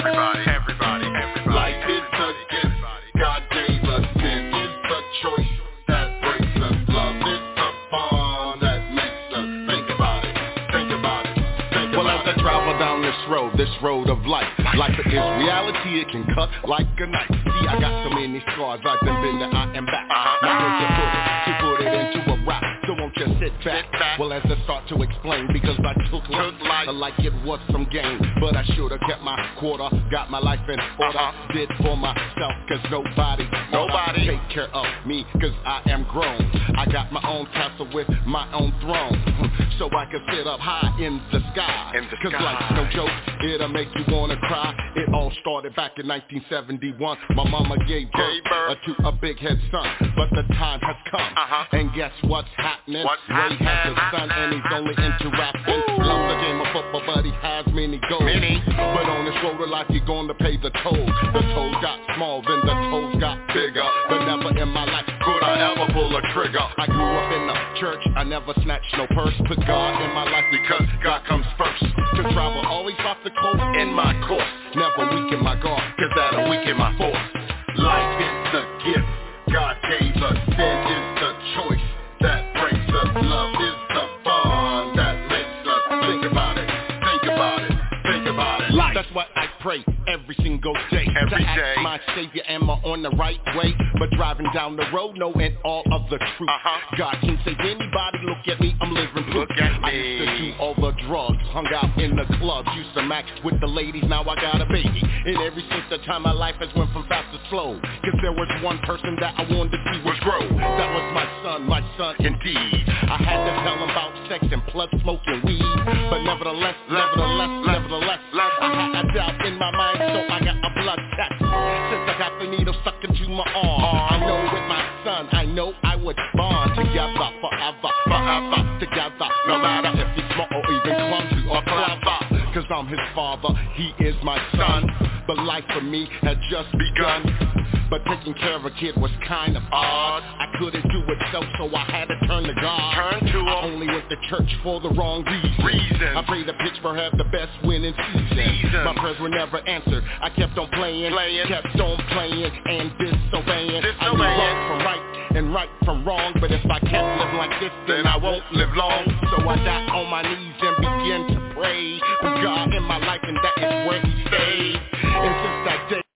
Everybody, everybody, everybody. Life is a gift God gave us. Sin is the choice that breaks us. Love is the bond that makes us. Think about it. Think about it. Think well, as I travel down this road, this road of life, life is reality. It can cut like a knife. See, I got so many scars. I've been been there, I am back. Uh-huh. Now where's your put it? To put it into a rap. So won't you sit back? Well, as I start to explain, because I took life, like it was some game. But I should've kept my quarter, got my life in order. Did for myself, cause nobody, nobody take care of me, cause I am grown. I got my own castle with my own throne. So I can sit up high in the sky. cause life's no joke, it'll make you wanna cry. It all started back in 1971. My mama gave birth uh, to a big head son. But the time has come. And guess what's happening? Ray has a son and he's only into rapping. Loves the game of football, but he has many goals. But on road of life, you're gonna pay the toll. The toll got small, then the tolls got bigger. But never in my life could I ever pull a trigger. I grew up in the church, I never snatched no purse. Put God in my life because God comes first. To travel always off the coast in my course. Never weaken my guard, cause that'll weaken my force. Life is the gift God gave us. Sin is the choice that breaks us. Love is pray every single day. Every to ask my savior, am I on the right way? But driving down the road, knowing all of the truth. God can save anybody. Look at me, I'm living proof. I used to do all the drugs, hung out in the clubs, used to max with the ladies. Now I got a baby, and every since the time my life has went from fast to slow. Cause there was one person that I wanted to see was grow. That was my son, my son indeed. I had to tell him about sex and plus smoking weed. But nevertheless, nevertheless, nevertheless, I had a doubt in my mind, so I got a blood test. Since I got the needle stuck into my arm, I know with my son, I know I would bond together forever, forever together. No matter if he's small or even clumsy or clever. Cause I'm his father, he is my son. But life for me had just begun. But taking care of a kid was kind of odd. I couldn't do it self, so I had to turn to God. Turn to I only went to church for the wrong reason. reason. I prayed the Pittsburgh have the best winning season. season. My prayers were never answered. I kept on playing, playing. kept on playing, and disobeying. I knew wrong from right and right from wrong. But if I kept living like this, then I won't live long. So I got on my knees and began to pray. With God in my life, and that is where He stayed. And since that